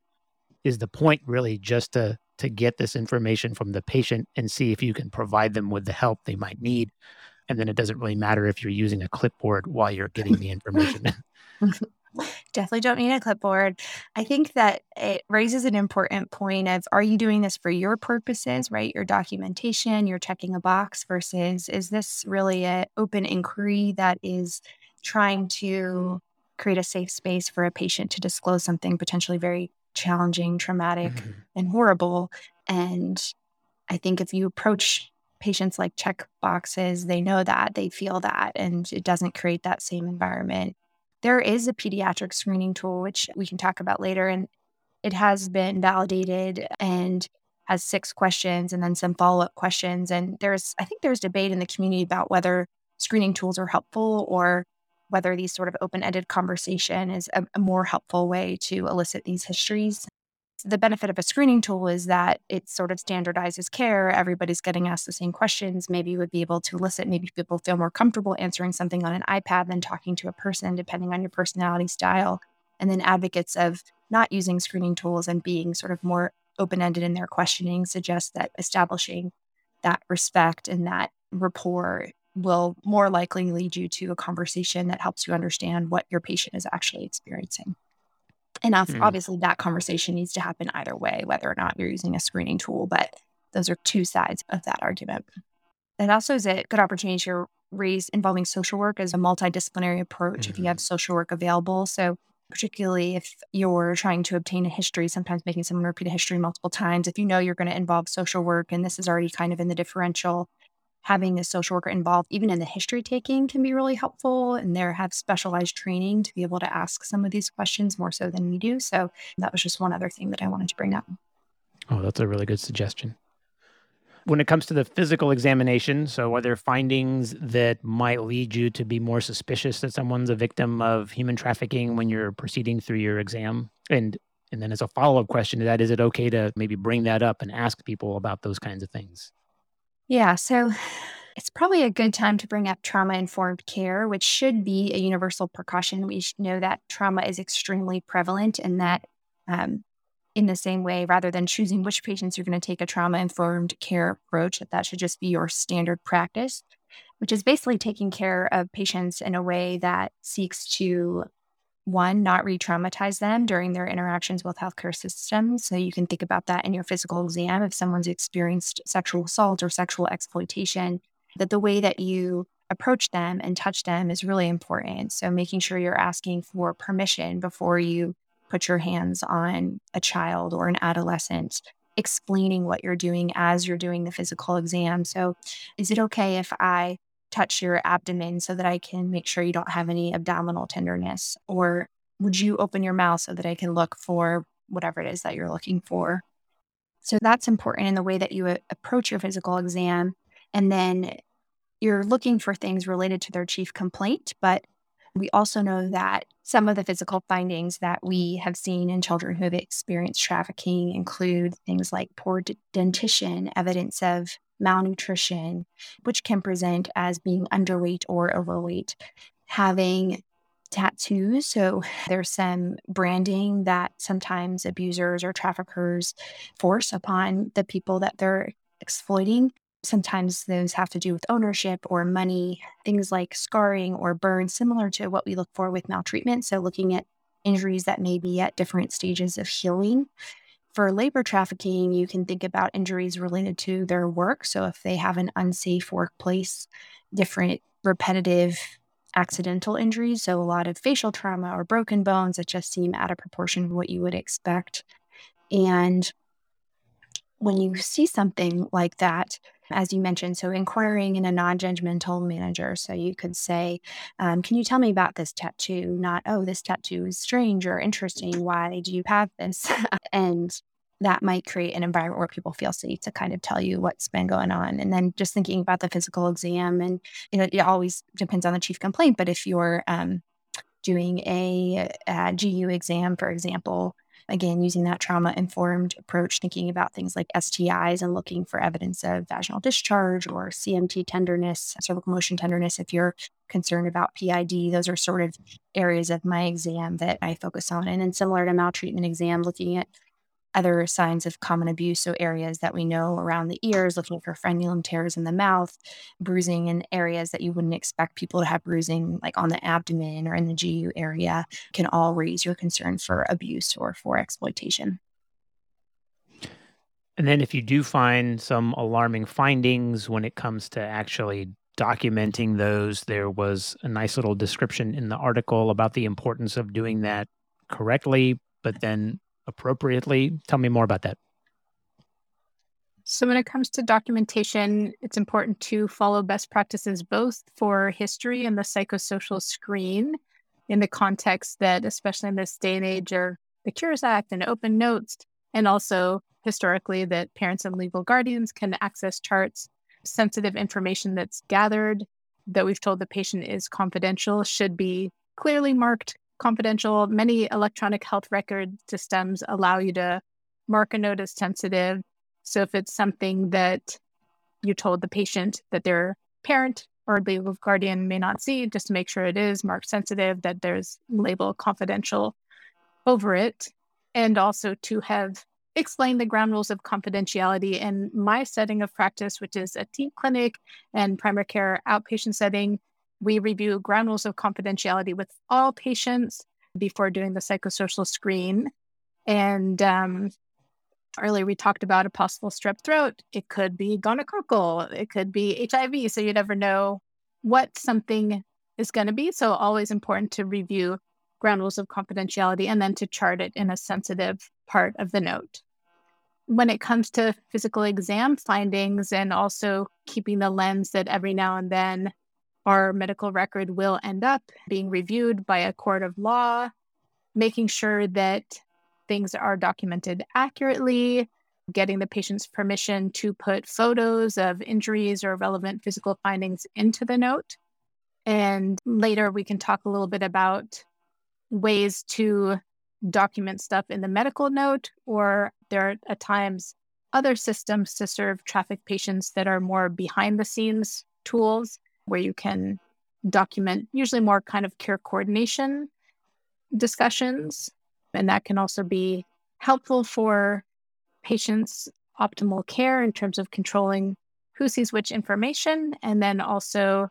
A: is the point really just to to get this information from the patient and see if you can provide them with the help they might need and then it doesn't really matter if you're using a clipboard while you're getting the information.
C: Definitely don't need a clipboard. I think that it raises an important point of are you doing this for your purposes, right? Your documentation, you're checking a box versus is this really an open inquiry that is trying to create a safe space for a patient to disclose something potentially very challenging, traumatic, mm-hmm. and horrible. And I think if you approach patients like check boxes, they know that, they feel that, and it doesn't create that same environment. There is a pediatric screening tool, which we can talk about later, and it has been validated and has six questions and then some follow up questions. And there's, I think there's debate in the community about whether screening tools are helpful or whether these sort of open ended conversation is a, a, more helpful way to elicit these histories the benefit of a screening tool is that it sort of standardizes care. Everybody's getting asked the same questions. Maybe you would be able to elicit, maybe people feel more comfortable answering something on an iPad than talking to a person, depending on your personality style. And then advocates of not using screening tools and being sort of more open ended in their questioning suggest that establishing that respect and that rapport will more likely lead you to a conversation that helps you understand what your patient is actually experiencing. And mm. obviously, that conversation needs to happen either way, whether or not you're using a screening tool. But those are two sides of that argument. It also is a good opportunity to raise involving social work as a multidisciplinary approach mm-hmm. if you have mm-hmm. social work available. So, particularly if you're trying to obtain a history, sometimes making someone repeat a history multiple times, if you know you're going to involve social work and this is already kind of in the differential, having a social worker involved, even in the history taking, can be really helpful. And they have specialized training to be able to ask some of these questions more so than we do. So that was just one other thing that I wanted to bring up.
A: Oh, that's a really good suggestion. When it comes to the physical examination, so are there findings that might lead you to be more suspicious that someone's a victim of human trafficking when you're proceeding through your exam? And and then as a follow-up question to that, is it okay to maybe bring that up and ask people about those kinds of things?
C: Yeah. So it's probably a good time to bring up trauma informed care, which should be a universal precaution. We know that trauma is extremely prevalent and that, um, in the same way, rather than choosing which patients you're going to take a trauma informed care approach, that that should just be your standard practice, which is basically taking care of patients in a way that seeks to one, not re traumatize them during their interactions with healthcare systems. So you can think about that in your physical exam. If someone's experienced sexual assault or sexual exploitation, that the way that you approach them and touch them is really important. So making sure you're asking for permission before you put your hands on a child or an adolescent, explaining what you're doing as you're doing the physical exam. So, is it okay if I touch your abdomen so that I can make sure you don't have any abdominal tenderness? Or would you open your mouth so that I can look for whatever it is that you're looking for? So that's important in the way that you uh, approach your physical exam. And then you're looking for things related to their chief complaint. But we also know that some of the physical findings that we have seen in children who have experienced trafficking include things like poor d- dentition, evidence of malnutrition, which can present as being underweight or overweight, having tattoos. So there's some branding that sometimes abusers or traffickers force upon the people that they're exploiting. Sometimes those have to do with ownership or money, things like scarring or burns, similar to what we look for with maltreatment. So looking at injuries that may be at different stages of healing. For labor trafficking, you can think about injuries related to their work. So, if they have an unsafe workplace, different repetitive accidental injuries. So, a lot of facial trauma or broken bones that just seem out of proportion to what you would expect. And when you see something like that, as you mentioned, so inquiring in a non judgmental manager. So you could say, um, Can you tell me about this tattoo? Not, Oh, this tattoo is strange or interesting. Why do you have this? and that might create an environment where people feel safe to kind of tell you what's been going on. And then just thinking about the physical exam, and you know, it always depends on the chief complaint. But if you're um, doing a, a GU exam, for example, again, using that trauma informed approach, thinking about things like STIs and looking for evidence of vaginal discharge or CMT tenderness, cervical motion tenderness. If you're concerned about PID, those are sort of areas of my exam that I focus on. And then similar to maltreatment exam, looking at other signs of common abuse, so areas that we know around the ears, looking for frenulum tears in the mouth, bruising in areas that you wouldn't expect people to have bruising, like on the abdomen or in the GU area, can all raise your concern for abuse or for exploitation.
A: And then, if you do find some alarming findings when it comes to actually documenting those, there was a nice little description in the article about the importance of doing that correctly, but then appropriately. Tell me more about that.
B: So, when it comes to documentation, it's important to follow best practices both for history and the psychosocial screen in the context that, especially in this day and age of the Cures Act and open notes, and also historically that parents and legal guardians can access charts. Sensitive information that's gathered that we've told the patient is confidential should be clearly marked confidential. Many electronic health record systems allow you to mark a note as sensitive. So if it's something that you told the patient that their parent or legal guardian may not see, just to make sure it is marked sensitive, that there's label confidential over it. And also to have explained the ground rules of confidentiality in my setting of practice, which is a team clinic and primary care outpatient setting. We review ground rules of confidentiality with all patients before doing the psychosocial screen. And um, earlier we talked about a possible strep throat. It could be gonococcal. It could be HIV. So you never know what something is going to be. So always important to review ground rules of confidentiality and then to chart it in a sensitive part of the note. When it comes to physical exam findings and also keeping the lens that every now and then our medical record will end up being reviewed by a court of law, making sure that things are documented accurately, getting the patient's permission to put photos of injuries or relevant physical findings into the note. And later we can talk a little bit about ways to document stuff in the medical note, or there are at times other systems to serve traffic patients that are more behind the scenes tools where you can document usually more kind of care coordination discussions. And that can also be helpful for patients' optimal care in terms of controlling who sees which information. And then also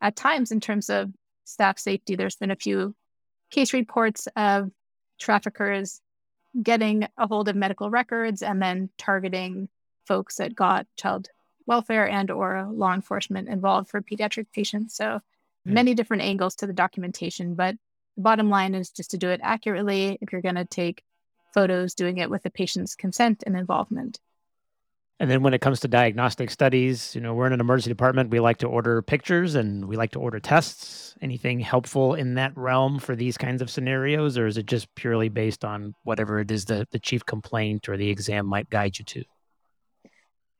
B: at times in terms of staff safety, there's been a few case reports of traffickers getting a hold of medical records and then targeting folks that got child welfare and or law enforcement involved for pediatric patients. So mm. many different angles to the documentation, but the bottom line is just to do it accurately. If you're going to take photos, doing it with the patient's consent and involvement.
A: And then when it comes to diagnostic studies, you know, we're in an emergency department. We like to order pictures and we like to order tests. Anything helpful in that realm for these kinds of scenarios, or is it just purely based on whatever it is that the chief complaint or the exam might guide you to?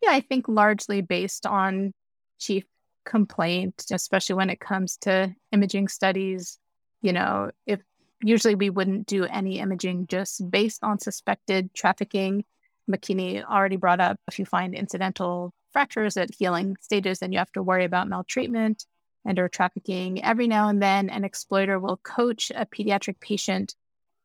B: Yeah, I think largely based on chief complaint, especially when it comes to imaging studies. You know, if usually we wouldn't do any imaging just based on suspected trafficking. Makini already brought up if you find incidental fractures at healing stages, then you have to worry about maltreatment and or trafficking. Every now and then, an exploiter will coach a pediatric patient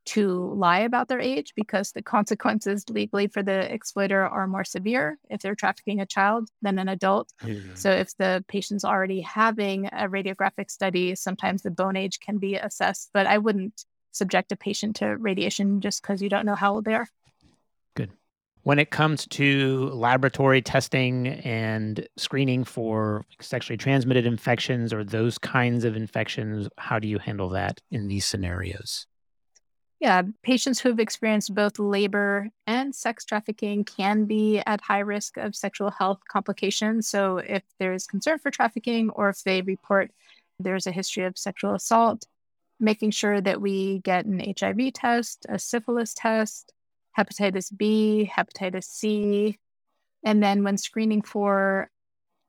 B: to lie about their age because the consequences legally for the exploiter are more severe if they're trafficking a child than an adult. So, if the patient's already having a radiographic study, sometimes the bone age can be assessed, but I wouldn't subject a patient to radiation just because you don't know how old they are.
A: Good. When it comes to laboratory testing and screening for sexually transmitted infections or those kinds of infections, how do you handle that in these scenarios?
B: Yeah, patients who have experienced both labor and sex trafficking can be at high risk of sexual health complications. So, if there's concern for trafficking or if they report there's a history of sexual assault, making sure that we get an HIV test, a syphilis test, hepatitis B, hepatitis C. And then when screening for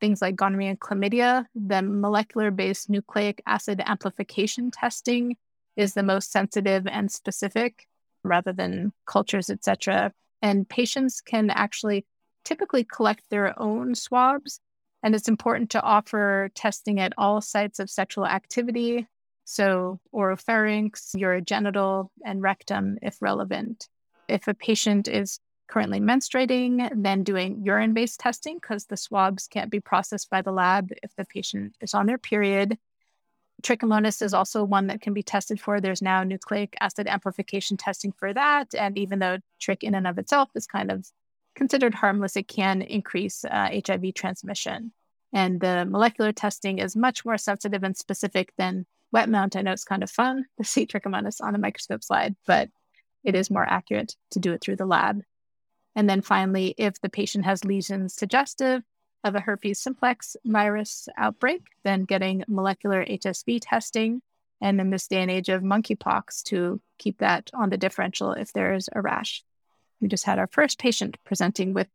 B: things like gonorrhea and chlamydia, the molecular based nucleic acid amplification testing is the most sensitive and specific rather than cultures, etc. And patients can actually typically collect their own swabs. And it's important to offer testing at all sites of sexual activity, so oropharynx, urogenital, and rectum if relevant. If a patient is currently menstruating, then doing urine based testing because the swabs can't be processed by the lab if the patient is on their period. Trichomonas is also one that can be tested for. There's now nucleic acid amplification testing for that. And even though trich in and of itself is kind of considered harmless, it can increase uh, HIV transmission. And the molecular testing is much more sensitive and specific than wet mount. I know it's kind of fun to see trichomonas on a microscope slide, but it is more accurate to do it through the lab. And then finally, if the patient has lesions suggestive of a herpes simplex virus outbreak, then getting molecular HSV testing. And in this day and age of monkeypox, to keep that on the differential if there is a rash. We just had our first patient presenting with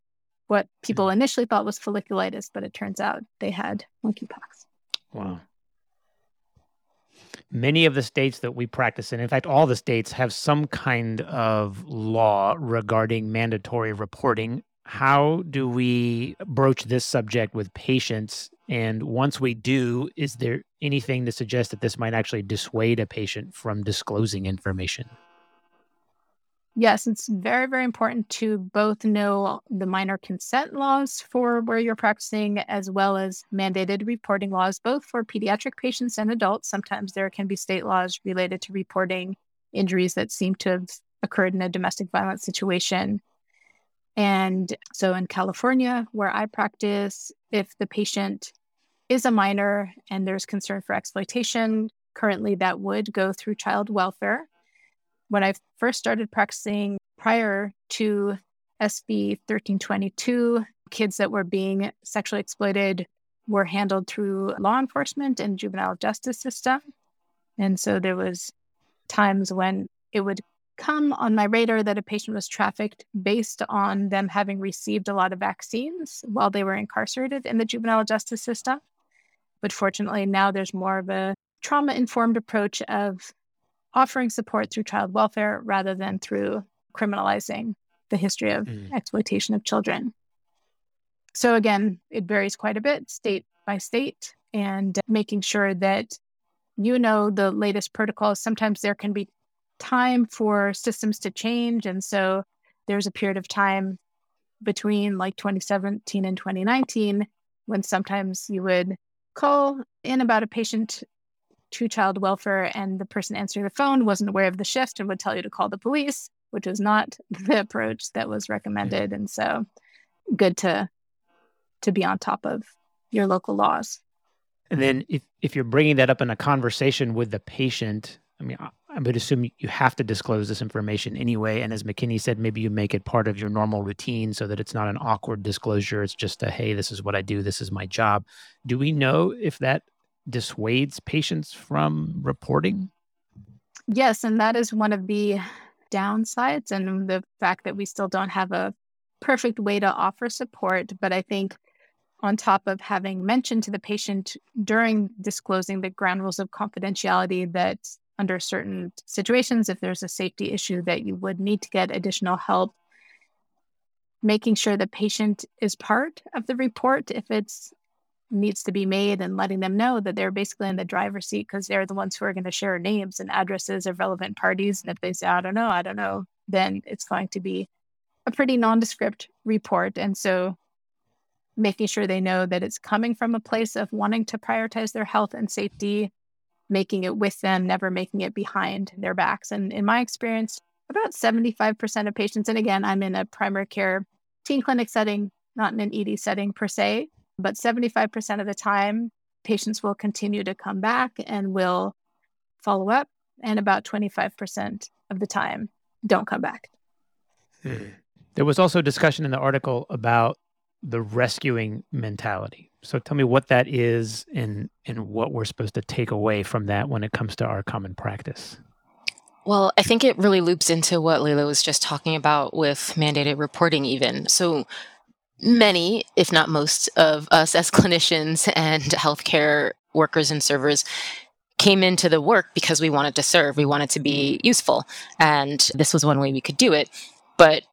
B: what people mm-hmm. initially thought was folliculitis, but it turns out they had monkeypox.
A: Wow. Many of the states that we practice in, in fact, all the states have some kind of law regarding mandatory reporting how do we broach this subject with patients? And once we do, is there anything to suggest that this might actually dissuade a patient from disclosing information?
B: Yes, it's very, very important to both know the minor consent laws for where you're practicing, as well as mandated reporting laws, both for pediatric patients and adults. Sometimes there can be state laws related to reporting injuries that seem to have occurred in a domestic violence situation. And so in California, where I practice, if the patient is a minor and there's concern for exploitation, currently that would go through child welfare. When I first started practicing prior to SB 1322, kids that were being sexually exploited were handled through law enforcement and juvenile justice system. And so there was times when it would come on my radar that a patient was trafficked based on them having received a lot of vaccines while they were incarcerated in the juvenile justice system. But fortunately, now there's more of a trauma informed approach of offering support through child welfare rather than through criminalizing the history of mm. exploitation of children. So, again, it varies quite a bit state by state, and making sure that you know the latest protocols. Sometimes there can be time for systems to change. And so there's a period of time between like 2017 and 2019 when sometimes you would call in about a patient to child welfare and the person answering the phone wasn't aware of the shift and would tell you to call the police, which was not the approach that was recommended. And so good to to be on top of your local laws.
A: And then if, if you're bringing that up in a conversation with the patient, I mean, I would assume you have to disclose this information anyway. And as Makini said, maybe you make it part of your normal routine so that it's not an awkward disclosure. It's just a, hey, this is what I do, this is my job. Do we know if that dissuades patients from reporting?
B: Yes. And that is one of the downsides and the fact that we still don't have a perfect way to offer support. But I think on top of having mentioned to the patient during disclosing the ground rules of confidentiality that under certain situations, if there's a safety issue that you would need to get additional help, making sure the patient is part of the report if it's needs to be made and letting them know that they're basically in the driver's seat because they're the ones who are going to share names and addresses of relevant parties. And if they say, I don't know, I don't know, then it's going to be a pretty nondescript report. And so making sure they know that it's coming from a place of wanting to prioritize their health and safety making it with them, never making it behind their backs. And in my experience, about 75% of patients, and again, I'm in a primary care teen clinic setting, not in an ED setting per se, but 75% of the time, patients will continue to come back and will follow up. And about 25% of the time, don't come back.
A: Hmm. There was also discussion in the article about the rescuing mentality. So tell me what that is and and what we're supposed to take away from that when it comes to our common practice.
D: Well, I think it really loops into what Layla was just talking about with mandated reporting, even. So many, if not most, of us as clinicians and healthcare workers and servers came into the work because we wanted to serve, we wanted to be useful. And this was one way we could do it. But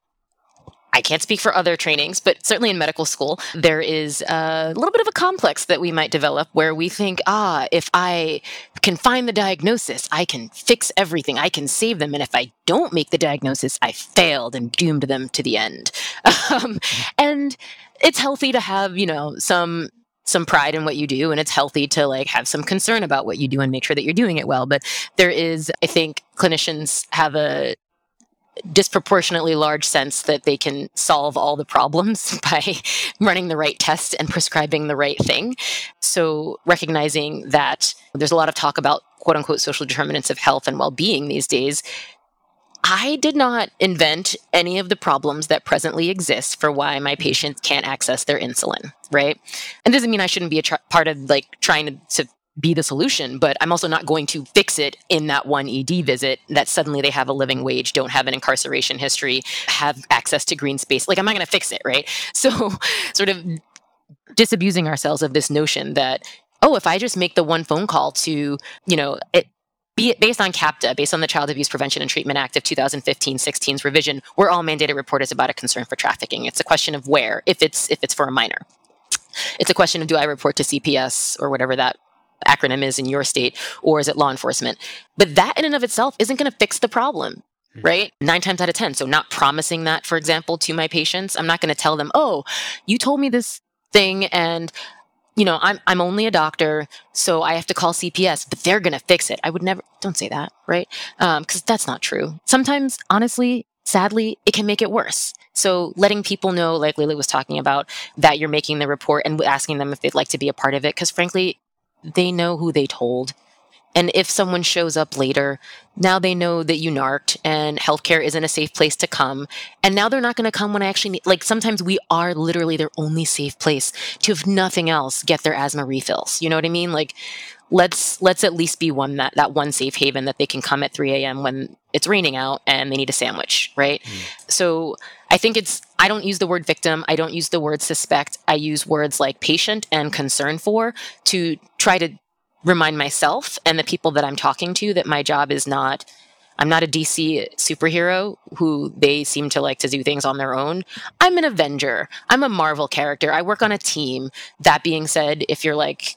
D: I can't speak for other trainings, but certainly in medical school, there is a little bit of a complex that we might develop where we think, ah, if I can find the diagnosis, I can fix everything, I can save them. And if I don't make the diagnosis, I failed and doomed them to the end. Um, and it's healthy to have, you know, some some pride in what you do and it's healthy to like have some concern about what you do and make sure that you're doing it well but there is i think clinicians have a disproportionately large sense that they can solve all the problems by running the right test and prescribing the right thing. So, recognizing that there's a lot of talk about quote unquote social determinants of health and well being these days. I did not invent any of the problems that presently exist for why my mm-hmm. patients can't access their insulin, right? And doesn't mean I shouldn't be a tr- part of like trying to, to be the solution, but I'm also not going to fix it in that one ED visit that suddenly they have a living wage, don't have an incarceration history, have access to green space. Like, I'm not going to fix it, right? So, sort of disabusing ourselves of this notion that, oh, if I just make the one phone call to, you know, it, based on CAPTA, based on the Child Abuse Prevention and Treatment Act of 2015-16's revision, we're all mandated reporters about a concern for trafficking. It's a question of where, if it's if it's for a minor. It's a question of do I report to CPS or whatever that acronym is in your state, or is it law enforcement? But that in and of itself isn't going to fix the problem hmm. right? Nine times out of 10. So, not promising that, for example, to my patients. I'm not going to tell them, oh, you told me this thing and you know, I'm I'm only a doctor, so I have to call CPS, but they're gonna fix it. I would never. Don't say that, right? Because um, that's not true. Sometimes, honestly, sadly, it can make it worse. So letting people know, like Lily was talking about, that you're making the report and asking them if they'd like to be a part of it, because frankly, they know who they told. And if someone shows up later, now they know that you narked and healthcare isn't a safe place to come. And now they're not going to come when I actually need, like sometimes we are literally their only safe place to, if nothing else, get their asthma refills. You know what I mean? Like, let's, let's at least be one that, that one safe haven that they can come at 3 a.m. when it's raining out and they need a sandwich, right? Mm. So I think it's, I don't use the word victim. I don't use the word suspect. I use words like patient and concern for to try to remind myself and the people that I'm talking to that my job is not I'm not a DC superhero who they seem to like to do things on their own. I'm an Avenger. I'm a Marvel character. I work on a team. That being said, if you're like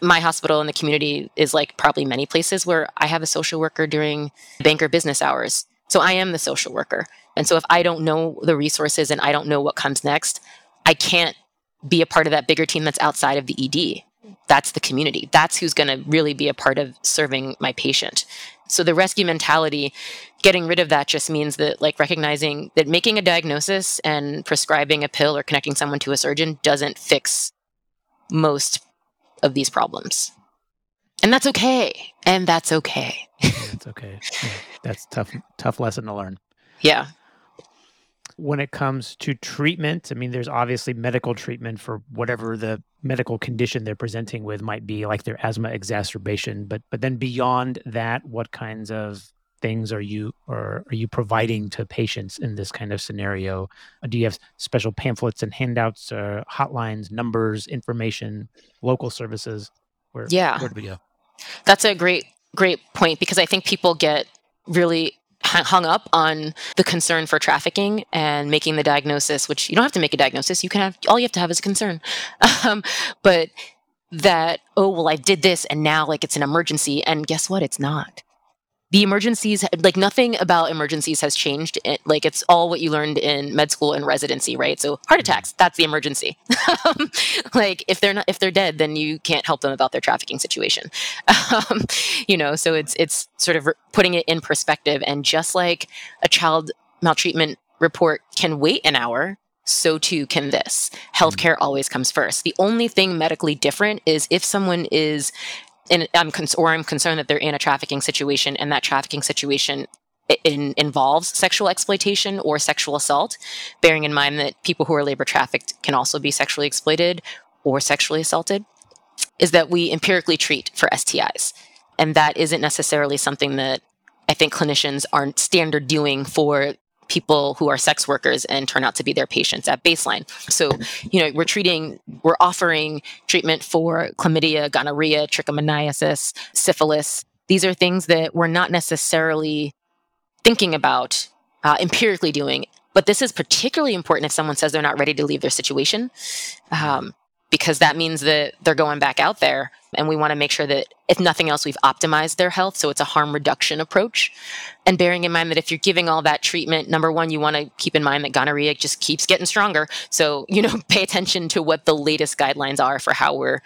D: my hospital in the community is like probably many places where I have a social worker during banker business hours. So I am the social worker. And so if I don't know the resources and I don't know what comes next, I can't be a part of that bigger team that's outside of the ED that's the community. That's who's going to really be a part of serving my patient. So the rescue mentality, getting rid of that just means that like recognizing that making a diagnosis and prescribing a pill or connecting someone to a surgeon doesn't fix most of these problems. And that's okay. And that's okay.
A: It's okay. Yeah, that's tough tough lesson to learn.
D: Yeah
A: when it comes to treatment, I mean, there's obviously medical treatment for whatever the medical condition they're presenting with might be, like their asthma exacerbation. But but then beyond that, what kinds of things are you or are you providing to patients in this kind of scenario? Uh, do you have special pamphlets and handouts, uh, hotlines, numbers, information, local services?
D: Where, yeah, where do we go? That's a great great point because I think people get really hung up on the concern for trafficking and making the diagnosis, which you don't have to make a diagnosis. You can have all you have to have is a concern. Um, but that, oh, well, I did this and now like it's an emergency. And guess what? It's not the emergencies like nothing about emergencies has changed it, like it's all what you learned in med school and residency right so heart mm-hmm. attacks that's the emergency like if they're not if they're dead then you can't help them about their trafficking situation um, you know so it's it's sort of re- putting it in perspective and just like a child maltreatment report can wait an hour so too can this. Healthcare always comes first. The only thing medically different is if someone is I'm or I'm concerned that they're in a trafficking situation and that trafficking situation in, involves sexual exploitation or sexual assault, bearing in mind that people who are labor trafficked can also be sexually exploited or sexually assaulted, is that we empirically treat for STIs. And that isn't necessarily something that I think clinicians aren't standard doing for people who are sex workers and turn out to be their patients at baseline. So, you know, we're treating, we're offering treatment for chlamydia, gonorrhea, trichomoniasis, syphilis. These are things that we're not necessarily thinking about uh, empirically doing. But this is particularly important if someone says they're not ready to leave their situation. Um, because that means that they're going back out there. And we want to make sure that, if nothing else, we've optimized their health. So it's a harm reduction approach. And bearing in mind that if you're giving all that treatment, number one, you want to keep in mind that gonorrhea just keeps getting stronger. So, you know, pay attention to what the latest guidelines are for how we're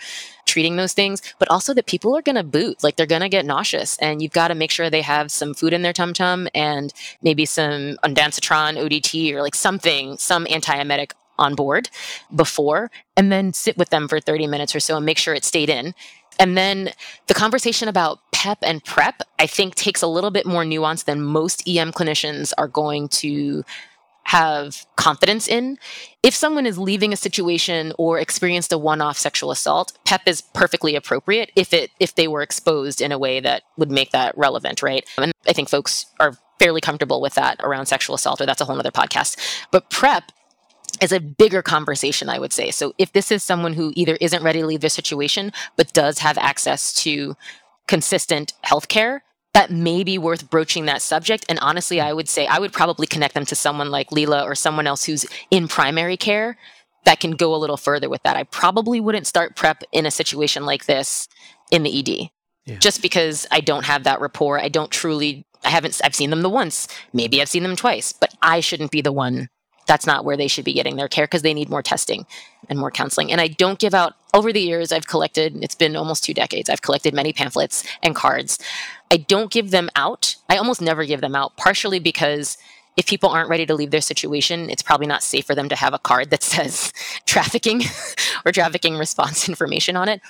D: treating those things, but also that people are going to boot, like they're going to get nauseous. And you've got to make sure they have some food in their tum tum and maybe some ondansetron, ODT, or like something, some antiemetic on board before and then sit with them for 30 minutes or so and make sure it stayed in. And then the conversation about PEP and PrEP, I think, takes a little bit more nuance than most EM clinicians are going to have confidence in. If someone is leaving a situation or experienced a one-off sexual assault, PEP is perfectly appropriate if it if they were exposed in a way that would make that relevant, right? And I think folks are fairly comfortable with that around sexual assault, or that's a whole other podcast. But PrEP is a bigger conversation, I would say. So if this is someone who either isn't ready to leave their situation, but does have access to consistent healthcare, that may be worth broaching that subject. And honestly, I would say I would probably connect them to someone like Leela or someone else who's in primary care that can go a little further with that. I probably wouldn't start PrEP in a situation like this in the ED. Yeah. Just because I don't have that rapport, I don't truly I haven't I've seen them the once, maybe I've seen them twice, but I shouldn't be the one that's not where they should be getting their care because they need more testing and more counseling. And I don't give out, over the years, I've collected, it's been almost two decades, I've collected many pamphlets and cards. I don't give them out. I almost never give them out, partially because if people aren't ready to leave their situation, it's probably not safe for them to have a card that says trafficking or trafficking response information on it.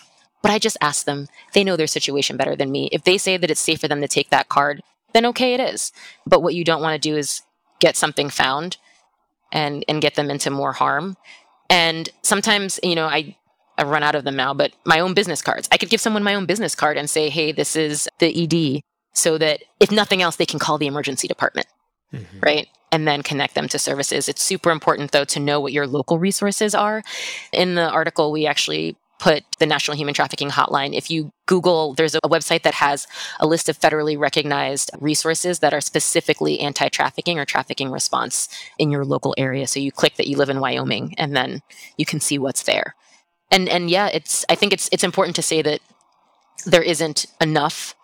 D: But I just ask them, they know their situation better than me. If they say that it's safe for them to take that card, then okay, it is. But what you don't want to do is get something found and and get them into more harm. And sometimes, you know, I I've run out of them now, but my own business cards. I could give someone my own business card and say, "Hey, this is the ED," so that if nothing else, they can call the emergency department, mm-hmm. right? And then connect them to services. It's super important, though, to know what your local resources are. In the article, we actually put the National Human Trafficking Hotline. If you Google, there's a website that has a list of federally recognized resources that are specifically anti trafficking or trafficking response in your local area. So you click that you live in Wyoming and then you can see what's there. And, and yeah, it's, I think it's, it's important to say that there isn't enough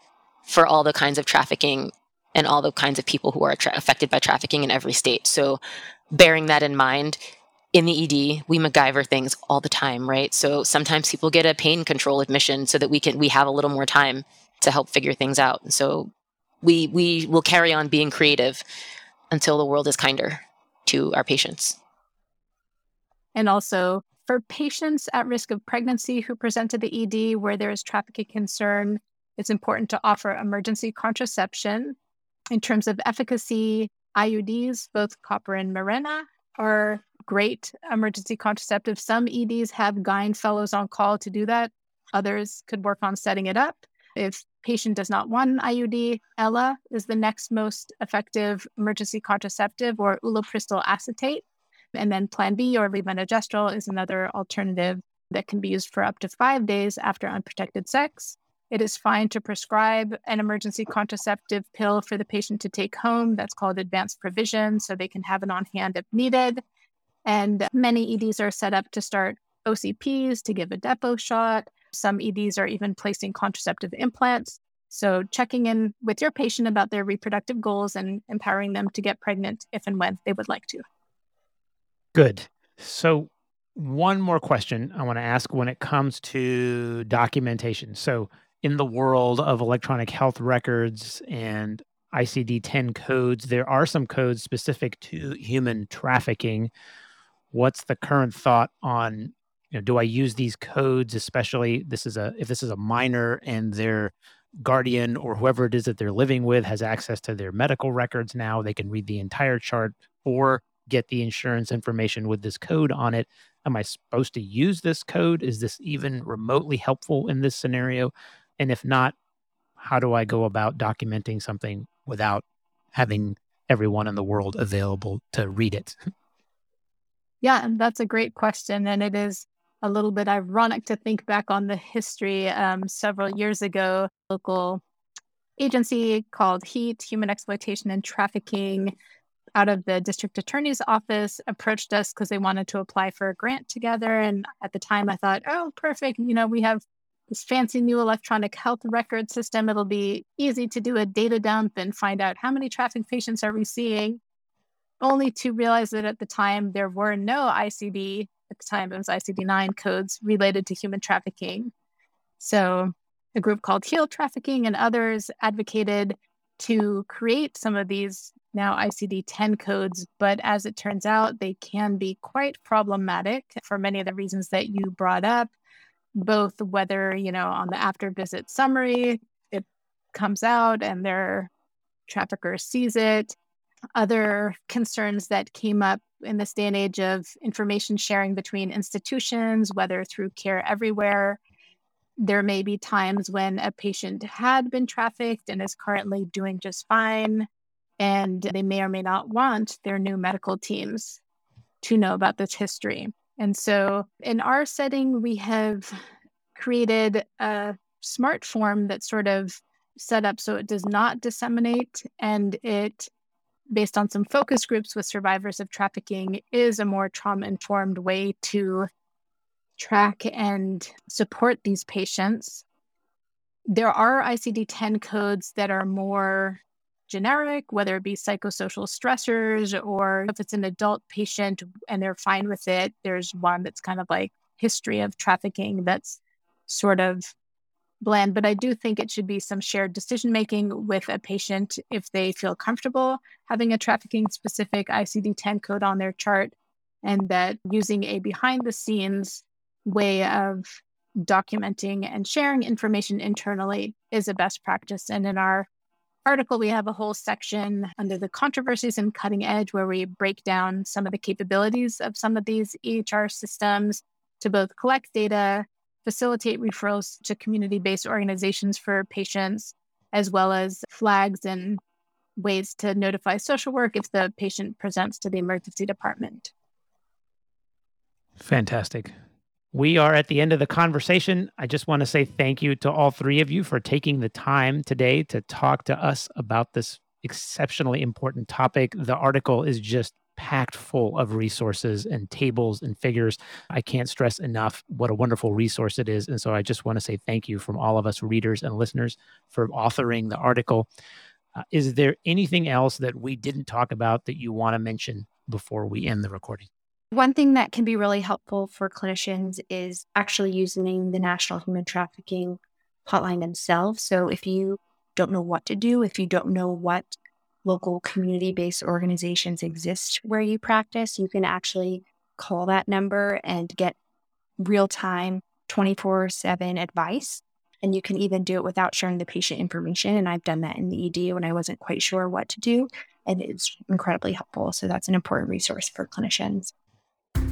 D: for all the kinds of trafficking and all the kinds of people who are tra- affected by trafficking in every state. So bearing that in mind, in the ED, we MacGyver things all the time, right? So sometimes people get a pain control admission so that we can we have a little more time to help figure things out. So we we will carry on being creative until the world is kinder to our patients.
B: And also for patients at risk of pregnancy who present to the ED where there is trafficking concern, it's important to offer emergency contraception. In terms of efficacy, IUDs, both copper and Mirena, are great emergency contraceptive. Some EDs have GYN fellows on call to do that. Others could work on setting it up. If patient does not want an IUD, Ella is the next most effective emergency contraceptive or ulipristal acetate. And then Plan B or levonorgestrel is another alternative that can be used for up to five days after unprotected sex. It is fine to prescribe an emergency contraceptive pill for the patient to take home. That's called advanced provision, so they can have it on hand if needed. And many EDs are set up to start OCPs to give a depot shot. Some EDs are even placing contraceptive implants. So, checking in with your patient about their reproductive goals and empowering them to get pregnant if and when they would like to.
A: Good. So, one more question I want to ask when it comes to documentation. So, in the world of electronic health records and ICD 10 codes, there are some codes specific to human trafficking what's the current thought on you know do i use these codes especially this is a if this is a minor and their guardian or whoever it is that they're living with has access to their medical records now they can read the entire chart or get the insurance information with this code on it. Am i supposed to use this code? Is this even remotely helpful in this scenario? And if not how do i go about documenting something without having everyone in the world available to read it?
B: Yeah, and that's a great question. And it is a little bit ironic to think back on the history. Um, several years ago, local agency called HEAT, Human Exploitation and Trafficking, out of the district attorney's office approached us because they wanted to apply for a grant together. And at the time, I thought, oh, perfect. You know, we have this fancy new electronic health record system. It'll be easy to do a data dump and find out how many traffic patients are we seeing. Only to realize that at the time there were no ICD, at the time it was ICD 9 codes related to human trafficking. So a group called Heal Trafficking and others advocated to create some of these now ICD 10 codes, but as it turns out, they can be quite problematic for many of the reasons that you brought up, both whether, you know, on the after visit summary, it comes out and their trafficker sees it. Other concerns that came up in this day and age of information sharing between institutions, whether through Care Everywhere there may be times when a patient had been trafficked and is currently doing just fine, and they may or may not want their new medical teams to know about this history. And so, in our setting, we have created a smart form that's sort of set up so it does not disseminate and it based on some focus groups with survivors of trafficking is a more trauma informed way to track and support these patients. There are ICD 10 codes that are more generic, whether it be psychosocial stressors or if it's an adult patient and they're fine with it. There's one that's kind of like history of trafficking that's sort of bland, but I do think it should be some shared decision making with a patient if they feel comfortable having a trafficking specific ICD 10 code on their chart, and that using a behind the scenes way of documenting and sharing information internally is a best practice. And in our article, we have a whole section under the controversies and cutting edge where we break down some of the capabilities of some of these EHR systems to both collect data, facilitate referrals to community based organizations for patients, as well as flags and ways to notify social work if the patient presents to the emergency department.
A: Fantastic. We are at the end of the conversation. I just want to say thank you to all three of you for taking the time today to talk to us about this exceptionally important topic. The article is just packed full of resources and tables and figures. I can't stress enough what a wonderful resource it is. And so I just want to say thank you from all of us readers and listeners for authoring the article. Uh, is there anything else that we didn't talk about that you want to mention before we end the recording?
C: One thing that can be really helpful for clinicians is actually using the National Human Trafficking Hotline themselves. So if you don't know what to do, if you don't know what local community based organizations exist where you practice, you can actually call that number and get real time 24 7 advice. And you can even do it without sharing the patient information. And I've done that in the ED when I wasn't quite sure what to do. And it's incredibly helpful. So that's an important resource for clinicians.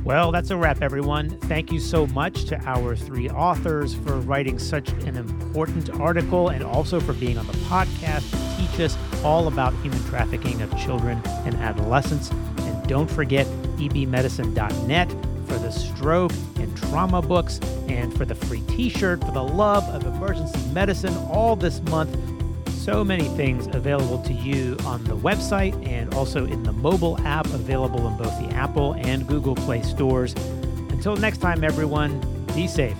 A: Well, that's a wrap, everyone. Thank you so much to our three authors for writing such an important article and also for being on the podcast teach us all about human trafficking of children and adolescents. And don't forget ebmedicine.net for the stroke and trauma books and for the free t shirt for the love of emergency medicine all this month so many things available to you on the website and also in the mobile app available in both the Apple and Google Play stores. Until next time, everyone, be safe.